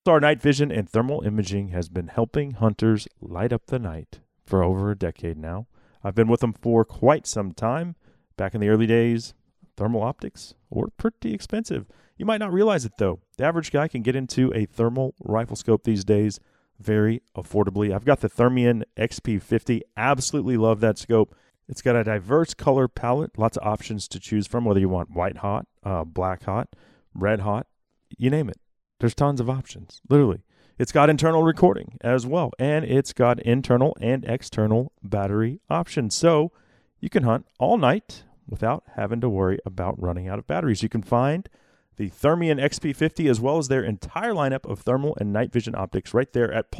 Star Night Vision and Thermal Imaging has been helping hunters light up the night for over a decade now. I've been with them for quite some time. Back in the early days, thermal optics were pretty expensive. You might not realize it though. The average guy can get into a thermal rifle scope these days very affordably. I've got the Thermion XP50. Absolutely love that scope. It's got a diverse color palette, lots of options to choose from, whether you want white hot, uh, black hot, red hot, you name it. There's tons of options, literally. It's got internal recording as well, and it's got internal and external battery options. So you can hunt all night without having to worry about running out of batteries. You can find the Thermion XP50 as well as their entire lineup of thermal and night vision optics right there at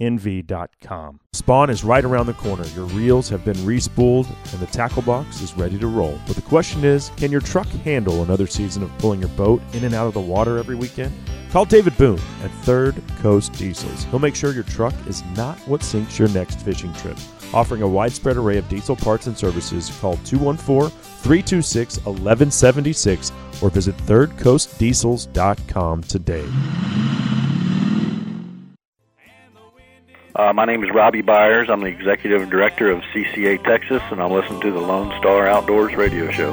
pulsarnv.com. Spawn is right around the corner. Your reels have been respooled and the tackle box is ready to roll. But the question is, can your truck handle another season of pulling your boat in and out of the water every weekend? Call David Boone at Third Coast Diesels. He'll make sure your truck is not what sinks your next fishing trip. Offering a widespread array of diesel parts and services, call 214 326 1176 or visit thirdcoastdiesels.com today.
Uh, my name is Robbie Byers. I'm the executive director of CCA Texas, and I'm listening to the Lone Star Outdoors radio show.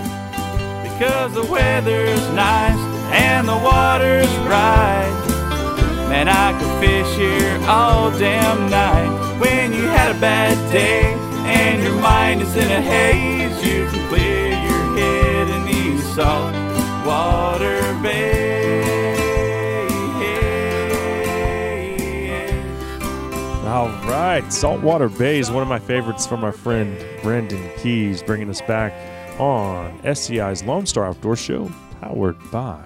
Because the weather's nice and the water's right. Man, I could fish here all damn night. When you had a bad day and your mind is in a haze, you can clear your head in these salt water bays.
All right. Saltwater Bay is one of my favorites from our friend Brendan Keys, bringing us back on SCI's Lone Star Outdoor Show, powered by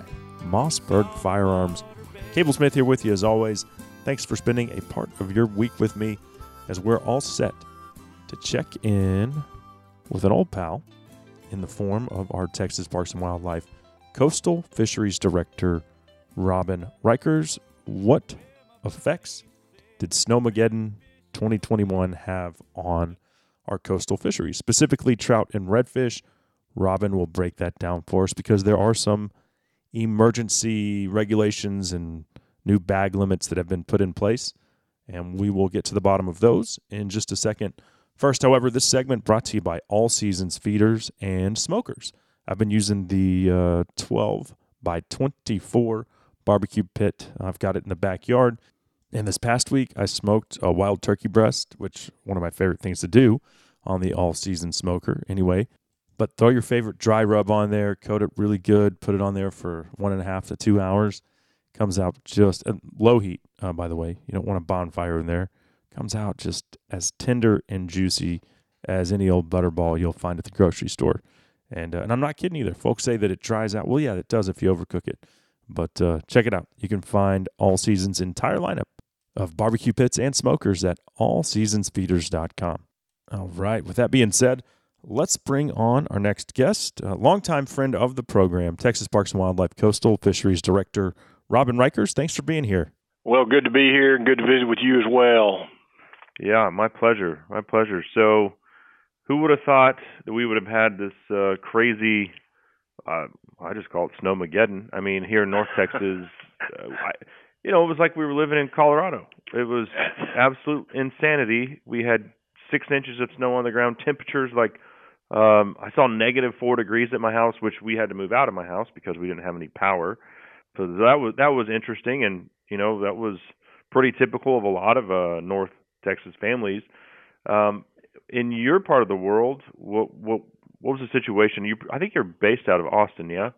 Mossberg Firearms. Cable Smith here with you as always. Thanks for spending a part of your week with me as we're all set to check in with an old pal in the form of our Texas Parks and Wildlife Coastal Fisheries Director, Robin Riechers. What effects did Snowmageddon 2021 have on our coastal fisheries, specifically trout and redfish? Robin will break that down for us because there are some emergency regulations and new bag limits that have been put in place, and we will get to the bottom of those in just a second. First, however, this segment brought to you by All Seasons Feeders and Smokers. I've been using the uh, 12 by 24 barbecue pit. I've got it in the backyard. And this past week, I smoked a wild turkey breast, which one of my favorite things to do on the all season smoker anyway. But throw your favorite dry rub on there, coat it really good, put it on there for one and a half to two hours. comes out just low heat, uh, by the way. You don't want a bonfire in there. Comes out just as tender and juicy as any old butterball you'll find at the grocery store. And, uh, and I'm not kidding either. Folks say that it dries out. Well, yeah, it does if you overcook it. But uh, check it out. You can find All Seasons' entire lineup of barbecue pits and smokers at allseasonsfeeders.com. All right. With that being said, let's bring on our next guest, a longtime friend of the program, Texas Parks and Wildlife Coastal Fisheries Director Robin Riechers. Thanks for being here.
Well, good to be here and good to visit with you as well.
Yeah, my pleasure. My pleasure. So, who would have thought that we would have had this uh, crazy? Uh, I just call it snowmageddon. I mean, here in North Texas, uh, I, you know, it was like we were living in Colorado. It was absolute insanity. We had six inches of snow on the ground. Temperatures like um, I saw negative four degrees at my house, which we had to move out of my house because we didn't have any power. So that was that was interesting, and you know that was pretty typical of a lot of uh, North Texas families. Um, in your part of the world, what what what was the situation? You, I think you're based out of Austin, yeah.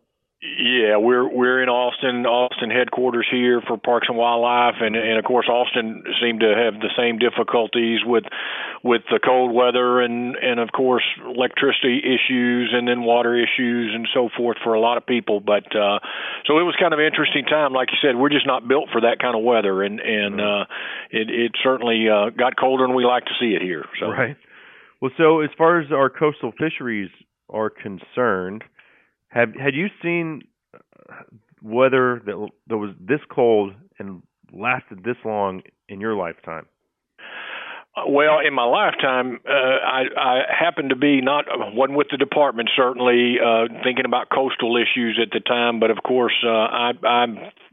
Yeah, we're we're in Austin, Austin headquarters here for Parks and Wildlife, and and of course Austin seemed to have the same difficulties with with the cold weather and and of course electricity issues and then water issues and so forth for a lot of people. But uh, so it was kind of an interesting time. Like you said, we're just not built for that kind of weather, and and uh, it it certainly uh, got colder than we like to see it here. So
right. Well, so as far as our coastal fisheries are concerned have had you seen uh, weather that that was this cold and lasted this long in your lifetime?
Well, in my lifetime, uh, I, I happened to be not wasn't with the department certainly uh, thinking about coastal issues at the time, but of course uh, I I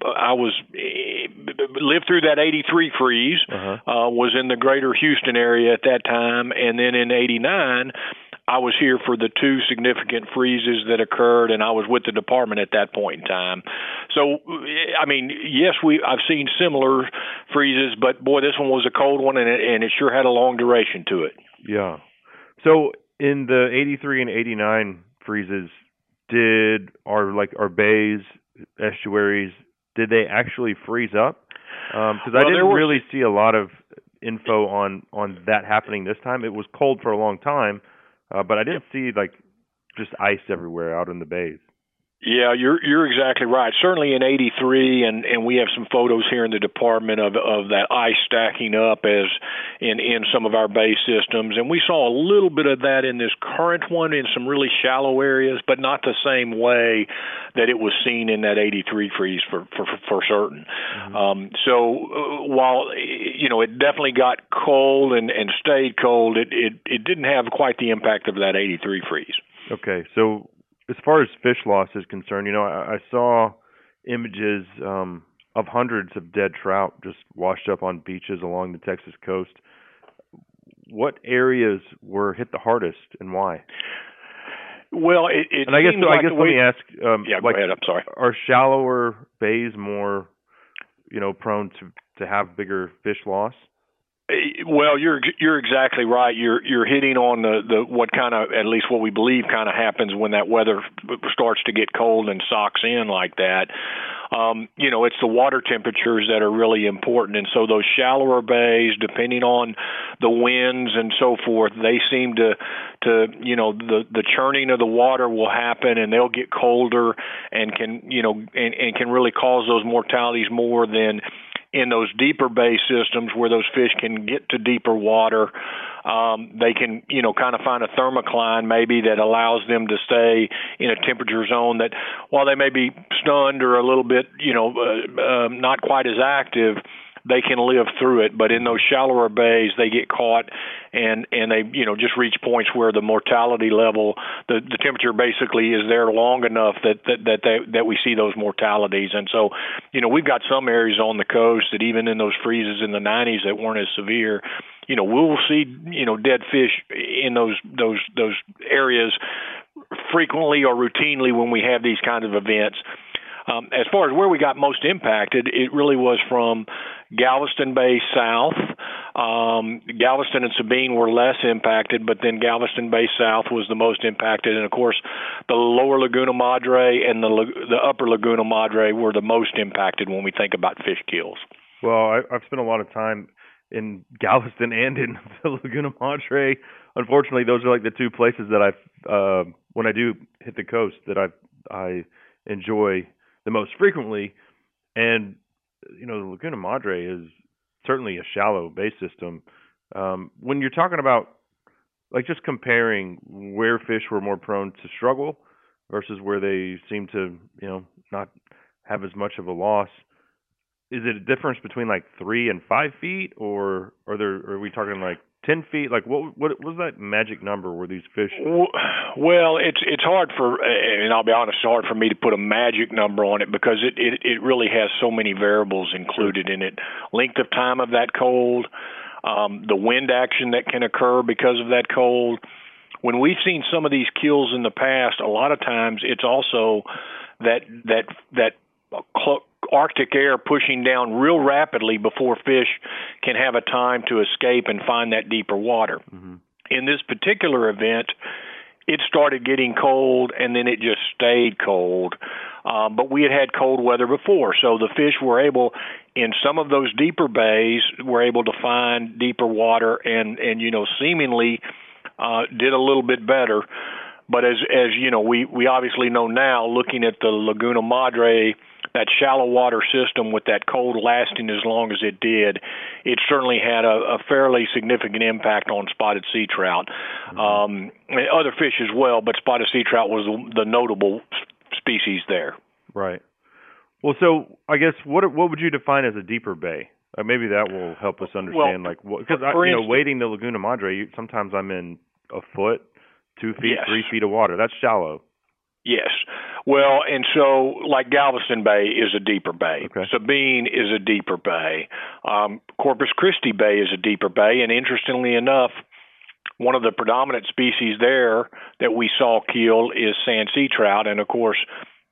I was lived through that '83 freeze. Uh-huh. Uh, was in the greater Houston area at that time, and then in '89 I was here for the two significant freezes that occurred, and I was with the department at that point in time. So, I mean, yes, we I've seen similar freezes, but boy, this one was a cold one, and it, and it sure had a long duration to it.
Yeah. So, in the '83 and '89 freezes, did our like our bays, estuaries, did they actually freeze up? Because um, well, I didn't really see a lot of info on on that happening this time. It was cold for a long time uh, but I didn't see like just ice everywhere out in the bays.
Yeah, you're you're exactly right. Certainly in '83, and and we have some photos here in the department of of that ice stacking up as in in some of our bay systems, and we saw a little bit of that in this current one in some really shallow areas, but not the same way that it was seen in that '83 freeze for for for certain. Mm-hmm. Um, so uh, while you know it definitely got cold and and stayed cold, it it it didn't have quite the impact of that '83 freeze.
Okay, so as far as fish loss is concerned, you know, I, I saw images um, of hundreds of dead trout just washed up on beaches along the Texas coast. What areas were hit the hardest and why?
Well, it, it
and I guess
so.
I guess let me ask. Um,
yeah,
like,
go ahead. I'm sorry.
Are shallower bays more, you know, prone to to have bigger fish loss?
Well, you're you're exactly right. You're you're hitting on the the what kind of at least what we believe kind of happens when that weather starts to get cold and socks in like that. Um, you know, it's the water temperatures that are really important, and so those shallower bays, depending on the winds and so forth, they seem to to you know the the churning of the water will happen, and they'll get colder and can you know and, and can really cause those mortalities more than in those deeper bay systems where those fish can get to deeper water. Um, they can, you know, kind of find a thermocline maybe that allows them to stay in a temperature zone that, while they may be stunned or a little bit, you know, uh, uh, not quite as active, they can live through it. But in those shallower bays, they get caught and and they you know just reach points where the mortality level, the the temperature basically is there long enough that that that they, that we see those mortalities. And so, you know, we've got some areas on the coast that even in those freezes in the 90s that weren't as severe, you know, we'll see you know dead fish in those those those areas frequently or routinely when we have these kinds of events. Um, as far as where we got most impacted, it really was from Galveston Bay south Um, Galveston and Sabine were less impacted, but then Galveston Bay South was the most impacted, and of course, the lower Laguna Madre and the the upper Laguna Madre were the most impacted when we think about fish kills.
Well, I, I've spent a lot of time in Galveston and in the Laguna Madre. Unfortunately, those are like the two places that I, uh, when I do hit the coast, that I I enjoy the most frequently. And you know, the Laguna Madre is certainly a shallow bay system. Um, when you're talking about like just comparing where fish were more prone to struggle versus where they seem to, you know, not have as much of a loss, is it a difference between like three and five feet, or are there? Are we talking like ten feet? Like what? What was that magic number where these fish?
Well, it's it's hard for, and I'll be honest, it's hard for me to put a magic number on it because it it, it really has so many variables included in it. Length of time of that cold, um, the wind action that can occur because of that cold. When we've seen some of these kills in the past, a lot of times it's also that that that Arctic air pushing down real rapidly before fish can have a time to escape and find that deeper water. Mm-hmm. In this particular event, it started getting cold and then it just stayed cold. Um, but we had had cold weather before, so the fish were able, in some of those deeper bays, were able to find deeper water and and you know seemingly uh, did a little bit better. But as as you know, we we obviously know now, looking at the Laguna Madre that shallow water system with that cold lasting as long as it did, it certainly had a, a fairly significant impact on spotted sea trout. Mm-hmm. Um, other fish as well, but spotted sea trout was the, the notable species there.
Right. Well, so I guess what what would you define as a deeper bay? Uh, maybe that will help us understand,
well,
like, because you know, wading the Laguna Madre, you, sometimes I'm in a foot, two feet,
yes.
three feet of water. That's shallow.
Yes. Well, and so like Galveston Bay is a deeper bay.
Okay.
Sabine is a deeper bay. Um, Corpus Christi Bay is a deeper bay, and interestingly enough, one of the predominant species there that we saw kill is sand sea trout, and of course,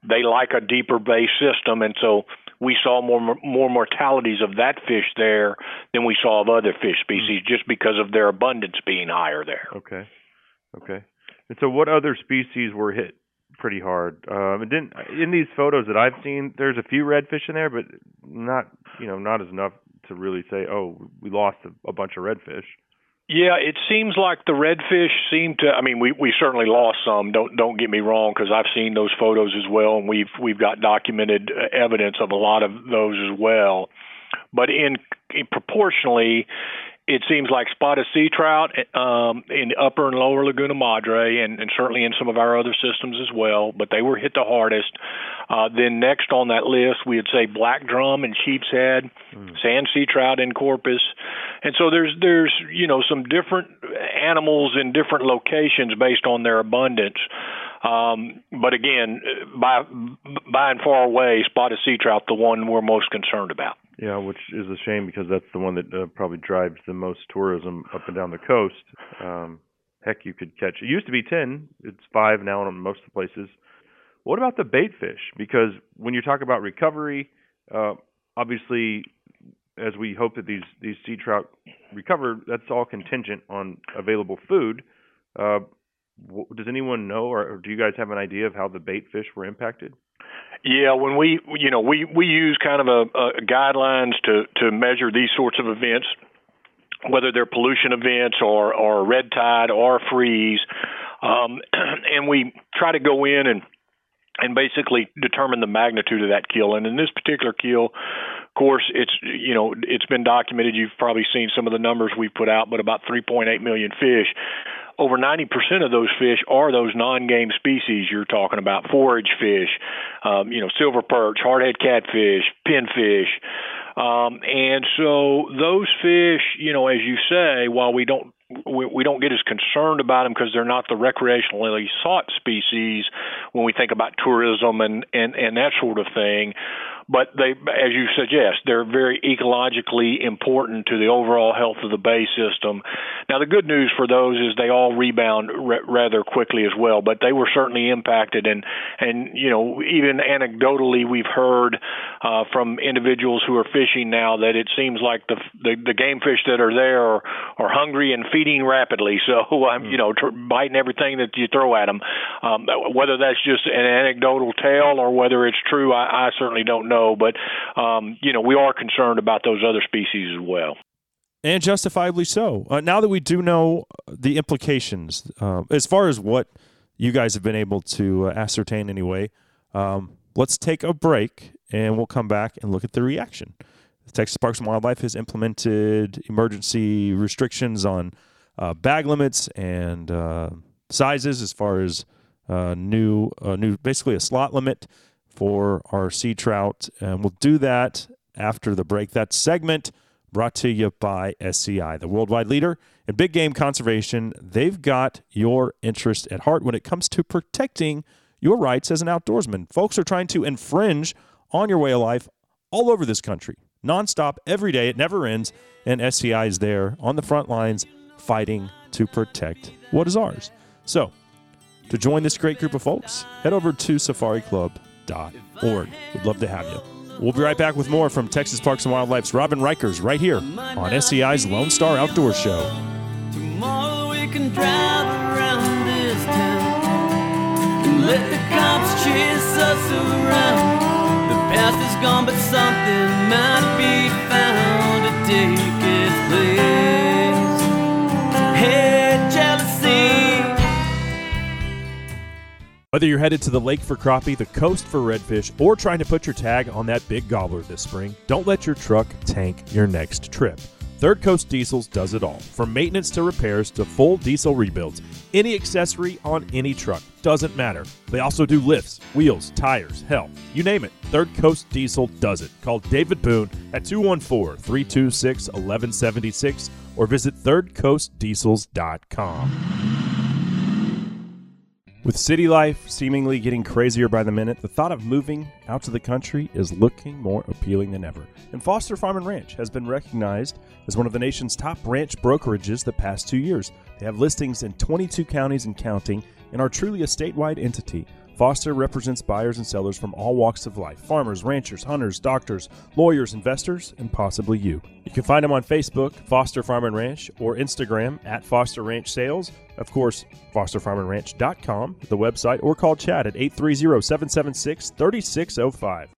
they like a deeper bay system, and so we saw more more mortalities of that fish there than we saw of other fish species, mm-hmm. just because of their abundance being higher there.
Okay. Okay. And so, what other species were hit pretty hard. Um, it didn't in these photos that I've seen. There's a few redfish in there, but not you know not as enough to really say, oh, we lost a, a bunch of redfish.
Yeah, it seems like the redfish seem to. I mean, we we certainly lost some. Don't don't get me wrong, because I've seen those photos as well, and we've we've got documented uh, evidence of a lot of those as well. But in, in proportionally, it seems like spotted sea trout um, in upper and lower Laguna Madre, and, and certainly in some of our other systems as well. But they were hit the hardest. Uh, then next on that list, we would say black drum and sheep's head, mm. sand sea trout in Corpus, and so there's there's you know some different animals in different locations based on their abundance. Um, but again, by by and far away, spotted sea trout the one we're most concerned about.
Yeah, which is a shame because that's the one that uh, probably drives the most tourism up and down the coast. Um, heck, you could catch. It used to be ten. It's five now in most of the places. What about the bait fish? Because when you talk about recovery, uh, obviously, as we hope that these these sea trout recover, that's all contingent on available food. Uh, does anyone know, or, or do you guys have an idea of how the bait fish were impacted?
Yeah, when we you know we we use kind of a, a guidelines to to measure these sorts of events, whether they're pollution events or or red tide or freeze, um, and we try to go in and and basically determine the magnitude of that kill. And in this particular kill, of course, it's you know it's been documented. You've probably seen some of the numbers we've put out, but about 3.8 million fish over 90% of those fish are those non-game species you're talking about, forage fish, um, you know, silver perch, hardhead catfish, pinfish. Um, and so those fish, you know, as you say, while we don't we, we don't get as concerned about them because they're not the recreationally sought species when we think about tourism and, and, and that sort of thing but they, as you suggest, they're very ecologically important to the overall health of the bay system. Now, the good news for those is they all rebound r- rather quickly as well, but they were certainly impacted, and and you know even anecdotally we've heard uh, from individuals who are fishing now that it seems like the the, the game fish that are there are, are hungry and feeding rapidly. So I'm you know tr- biting everything that you throw at them. Um, whether that's just an anecdotal tale or whether it's true, I, I certainly don't know. But um, you know we are concerned about those other species as well
and justifiably so. Uh, now that we do know the implications, uh, as far as what you guys have been able to uh, ascertain anyway, um, let's take a break and we'll come back and look at the reaction. The Texas Parks and Wildlife has implemented emergency restrictions on uh, bag limits and uh, sizes as far as new, new, basically a slot limit for our sea trout, and we'll do that after the break. That segment brought to you by SCI, the worldwide leader in big game conservation. They've got your interest at heart when it comes to protecting your rights as an outdoorsman. Folks are trying to infringe on your way of life all over this country, nonstop, every day. It never ends. And SCI is there on the front lines fighting to protect what is ours. So, to join this great group of folks, head over to safariclub.org. We'd love to have you. We'll be right back with more from Texas Parks and Wildlife's Robin Riechers right here on SCI's Lone Star Outdoor Show.
Tomorrow we can drive around this town and let the cops chase us around. The past is gone, but something might be found to take its place. Hey,
Whether you're headed to the lake for crappie, the coast for redfish, or trying to put your tag on that big gobbler this spring, don't let your truck tank your next trip. Third Coast Diesels does it all. From maintenance to repairs to full diesel rebuilds. Any accessory on any truck. Doesn't matter. They also do lifts, wheels, tires, hell, you name it. Third Coast Diesel does it. Call David Boone at 214 326 1176 or visit thirdcoastdiesels.com. With city life seemingly getting crazier by the minute, the thought of moving out to the country is looking more appealing than ever. And Foster Farm and Ranch has been recognized as one of the nation's top ranch brokerages the past two years. They have listings in 22 counties and counting and are truly a statewide entity. Foster represents buyers and sellers from all walks of life farmers, ranchers, hunters, doctors, lawyers, investors, and possibly you. You can find them on Facebook, Foster Farm and Ranch, or Instagram at Foster Ranch Sales. Of course, fosterfarmandranch.com, the website, or call Chad at 830 776 3605.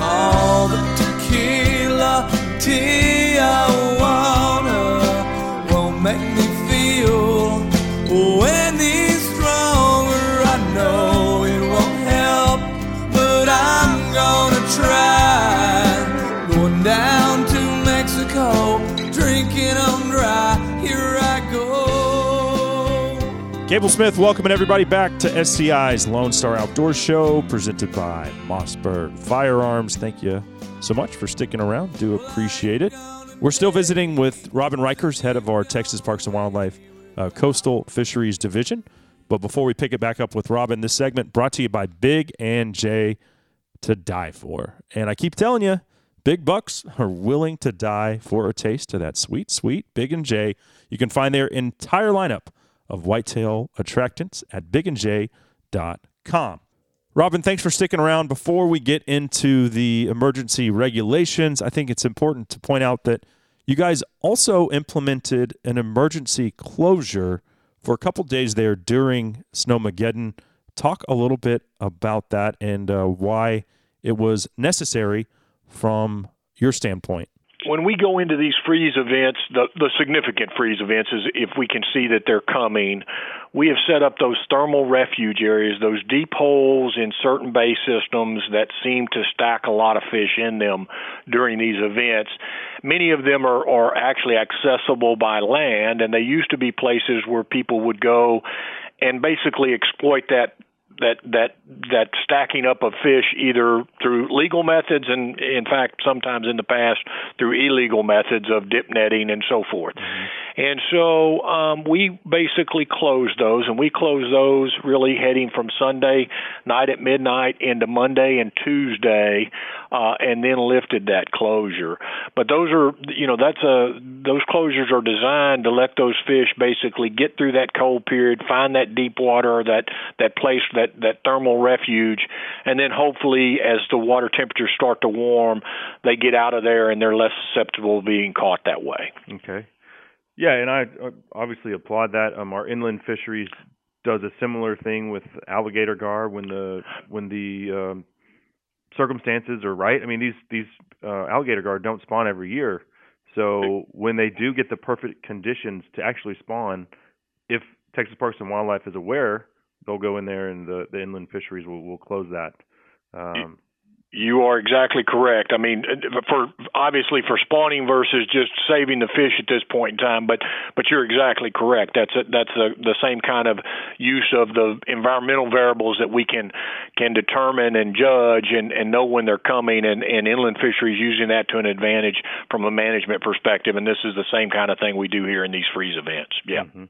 All the tequila, Tijuana won't make me feel any stronger. I know it won't help, but I'm gonna try.
Cable Smith welcoming everybody back to SCI's Lone Star Outdoor Show, presented by Mossberg Firearms. Thank you so much for sticking around. Do appreciate it. We're still visiting with Robin Riechers, head of our Texas Parks and Wildlife uh, Coastal Fisheries Division. But before we pick it back up with Robin, this segment brought to you by Big and J to die for. And I keep telling you, big bucks are willing to die for a taste of that sweet, sweet Big and J. You can find their entire lineup of whitetail attractants at bigandj.com. Robin, thanks for sticking around. Before we get into the emergency regulations, I think it's important to point out that you guys also implemented an emergency closure for a couple days there during Snowmageddon. Talk a little bit about that and uh, why it was necessary from your standpoint
when we go into these freeze events, the, the significant freeze events is if we can see that they're coming, we have set up those thermal refuge areas, those deep holes in certain bay systems that seem to stack a lot of fish in them during these events. Many of them are, are actually accessible by land, and they used to be places where people would go and basically exploit that that that that stacking up of fish either through legal methods and in fact sometimes in the past through illegal methods of dip netting and so forth. And so um, we basically closed those, and we closed those really heading from Sunday night at midnight into Monday and Tuesday, uh, and then lifted that closure. But those are, you know, that's a those closures are designed to let those fish basically get through that cold period, find that deep water, that that place, that that thermal refuge, and then hopefully as the water temperatures start to warm, they get out of there and they're less susceptible to being caught that way.
Okay. Yeah, and I obviously applaud that. Um, our inland fisheries does a similar thing with alligator gar when the when the um, circumstances are right. I mean, these these uh, alligator gar don't spawn every year, so when they do get the perfect conditions to actually spawn, if Texas Parks and Wildlife is aware, they'll go in there and the the inland fisheries will will close that. Um,
You are exactly correct. I mean, for obviously for spawning versus just saving the fish at this point in time, but but you're exactly correct. That's a, that's the the same kind of use of the environmental variables that we can can determine and judge and and know when they're coming, and and inland fisheries using that to an advantage from a management perspective. And this is the same kind of thing we do here in these freeze events. Yeah.
mhm.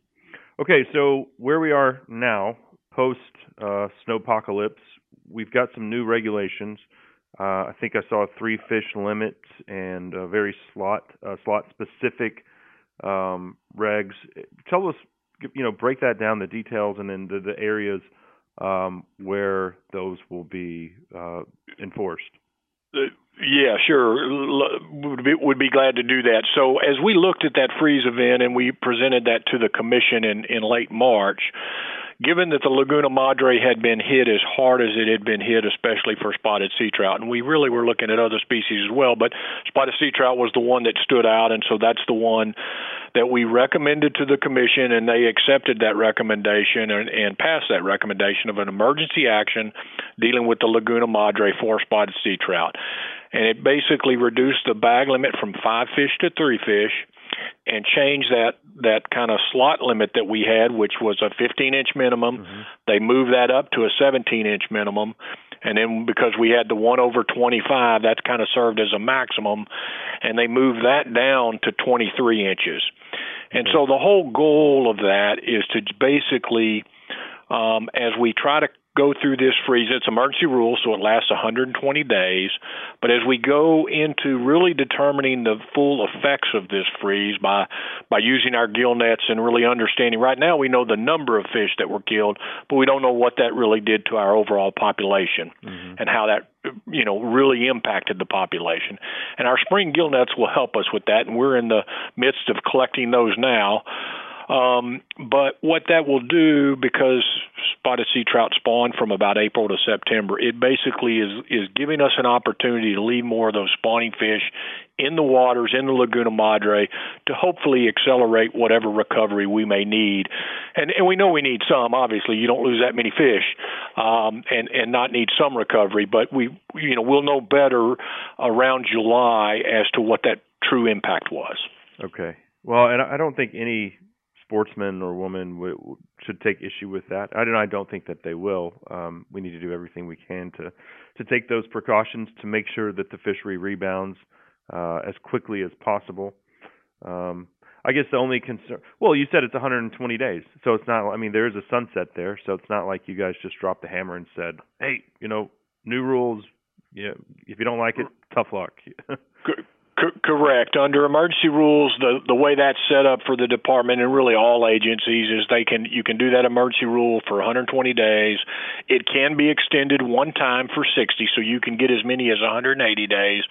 Okay, so where we are now, post uh, snowpocalypse, we've got some new regulations. Uh, I think I saw a three fish limit and a very slot uh, slot specific um, regs. Tell us, you know, break that down, the details, and then the, the areas um, where those will be uh, enforced.
Uh, yeah, sure. Would be, would be glad to do that. So as we looked at that freeze event and we presented that to the commission in, in late March, given that the Laguna Madre had been hit as hard as it had been hit, especially for spotted sea trout, and we really were looking at other species as well, but spotted sea trout was the one that stood out, and so that's the one that we recommended to the commission, and they accepted that recommendation and, and passed that recommendation of an emergency action dealing with the Laguna Madre for spotted sea trout. And it basically reduced the bag limit from five fish to three fish and change that that kind of slot limit that we had, which was a 15 inch minimum. They moved that up to a 17 inch minimum, and then because we had the one over 25, that kind of served as a maximum, and they moved that down to 23 inches. And so the whole goal of that is to basically, um, as we try to go through this freeze, it's emergency rule, so it lasts 120 days. But as we go into really determining the full effects of this freeze by by using our gill nets and really understanding, right now we know the number of fish that were killed, but we don't know what that really did to our overall population mm-hmm. and how that you know really impacted the population. And our spring gill nets will help us with that, and we're in the midst of collecting those now. Um, but what that will do, because spotted sea trout spawn from about April to September, it basically is is giving us an opportunity to leave more of those spawning fish in the waters in the Laguna Madre to hopefully accelerate whatever recovery we may need. And and we know we need some. Obviously, you don't lose that many fish, um, and and not need some recovery. But we you know we'll know better around July as to what that true impact was.
Okay. Well, and I I don't think any sportsman or woman w- should take issue with that. I don't. I don't think that they will. Um, we need to do everything we can to to take those precautions to make sure that the fishery rebounds uh, as quickly as possible. Um, I guess the only concern. Well, you said it's 120 days, so it's not. I mean, there is a sunset there, so it's not like you guys just dropped the hammer and said, "Hey, you know, new rules. Yeah, if you don't like it, tough luck."
Co- correct. Under emergency rules, the the way that's set up for the department and really all agencies is they can you can do that emergency rule for 120 days. It can be extended one time for 60, so you can get as many as 180 days.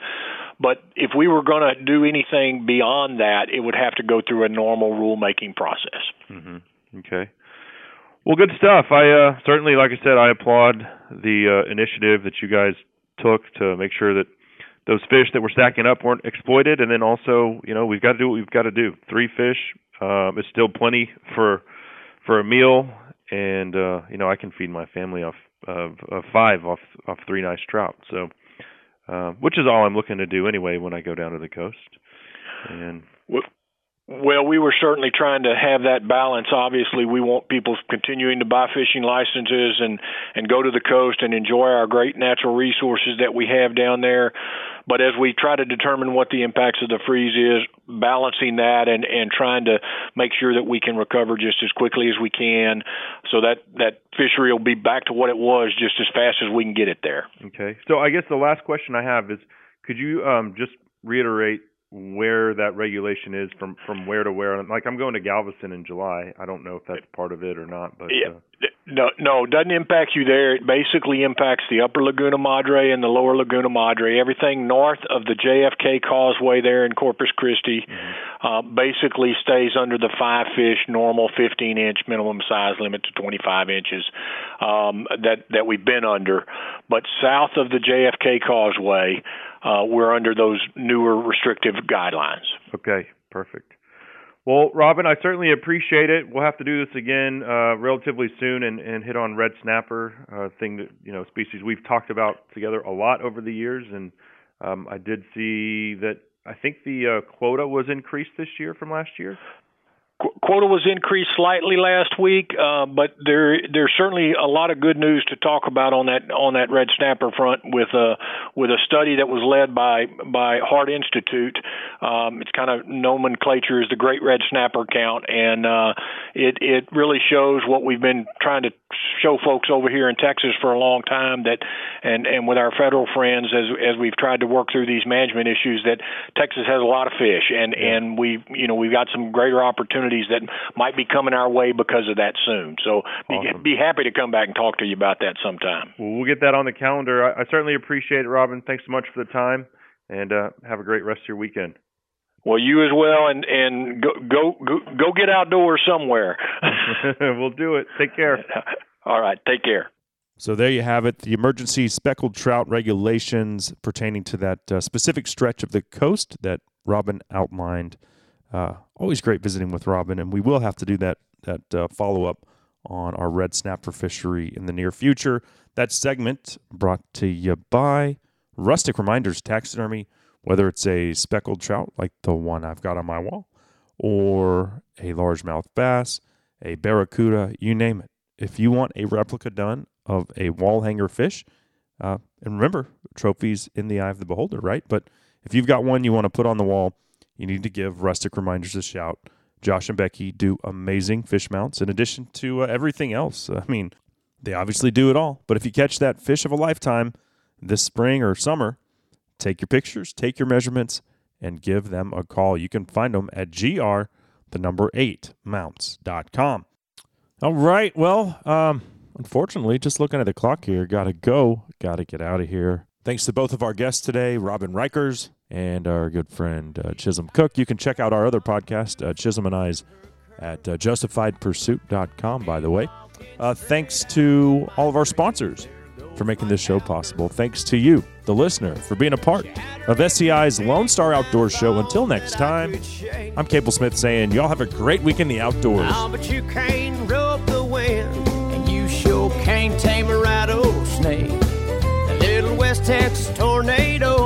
But if we were going to do anything beyond that, it would have to go through a normal rulemaking process.
hmm Okay. Well, good stuff. I uh, certainly, like I said, I applaud the uh, initiative that you guys took to make sure that those fish that were stacking up weren't exploited, and then also, you know, we've got to do what we've got to do. Three fish um, is still plenty for for a meal, and uh, you know, I can feed my family off of, of five off off three nice trout. So, uh, which is all I'm looking to do anyway when I go down to the coast. And
Well, Well, we were certainly trying to have that balance. Obviously, we want people continuing to buy fishing licenses and and go to the coast and enjoy our great natural resources that we have down there. But as we try to determine what the impacts of the freeze is, balancing that and and trying to make sure that we can recover just as quickly as we can, so that that fishery will be back to what it was just as fast as we can get it there.
Okay. So I guess the last question I have is, could you um, just reiterate where that regulation is from from where to where. Like I'm going to Galveston in July. I don't know if that's part of it or not, but
yeah.
Uh,
no, no, doesn't impact you there. It basically impacts the upper Laguna Madre and the lower Laguna Madre. Everything north of the JFK Causeway there in Corpus Christi mm-hmm. uh, basically stays under the five fish normal 15 inch minimum size limit to 25 inches um, that that we've been under. But south of the JFK Causeway, uh, we're under those newer restrictive guidelines.
Okay, perfect. Well, Robin, I certainly appreciate it. We'll have to do this again uh, relatively soon and, and hit on red snapper, uh, thing that you know species we've talked about together a lot over the years. And um, I did see that I think the uh, quota was increased this year from last year
quota was increased slightly last week, uh, but there there's certainly a lot of good news to talk about on that on that red snapper front with a with a study that was led by by Harte Institute. Um, it's kind of nomenclature is the Great Red Snapper Count, and uh, it it really shows what we've been trying to show folks over here in Texas for a long time that and and with our federal friends as as we've tried to work through these management issues that Texas has a lot of fish and and we you know we've got some greater opportunities opportunities that might be coming our way because of that soon. So awesome. be, be happy to come back and talk to you about that sometime.
Well, we'll get that on the calendar. I, I certainly appreciate it, Robin. Thanks so much for the time, and uh, have a great rest of your weekend.
Well, you as well, and and go go go, go get outdoors somewhere.
we'll do it. Take care.
All right, take care.
So there you have it, the emergency speckled trout regulations pertaining to that uh, specific stretch of the coast that Robin outlined. Uh, always great visiting with Robin, and we will have to do that that uh, follow up on our red snapper fishery in the near future. That segment brought to you by Rustic Reminders Taxidermy. Whether it's a speckled trout like the one I've got on my wall, or a largemouth bass, a barracuda, you name it. If you want a replica done of a wall hanger fish, uh, and remember, trophies in the eye of the beholder, right? But if you've got one you want to put on the wall, you need to give Rustic Reminders a shout. Josh and Becky do amazing fish mounts in addition to uh, everything else. I mean, they obviously do it all. But if you catch that fish of a lifetime this spring or summer, take your pictures, take your measurements, and give them a call. You can find them at gr, the number eight, mounts.com. All right. Well, um, unfortunately, just looking at the clock here, got to go, got to get out of here. Thanks to both of our guests today, Robin Riechers and our good friend uh, Chisholm Cook. You can check out our other podcast, uh, Chisholm and I's, at uh, justifiedpursuit.com, by the way. Uh, thanks to all of our sponsors for making this show possible. Thanks to you, the listener, for being a part of SCI's Lone Star Outdoors Show. Until next time, I'm Cable Smith saying, y'all have a great week in the outdoors.
Oh, but you can't rope the wind, and you sure can't tame a rattlesnake. Texas tornado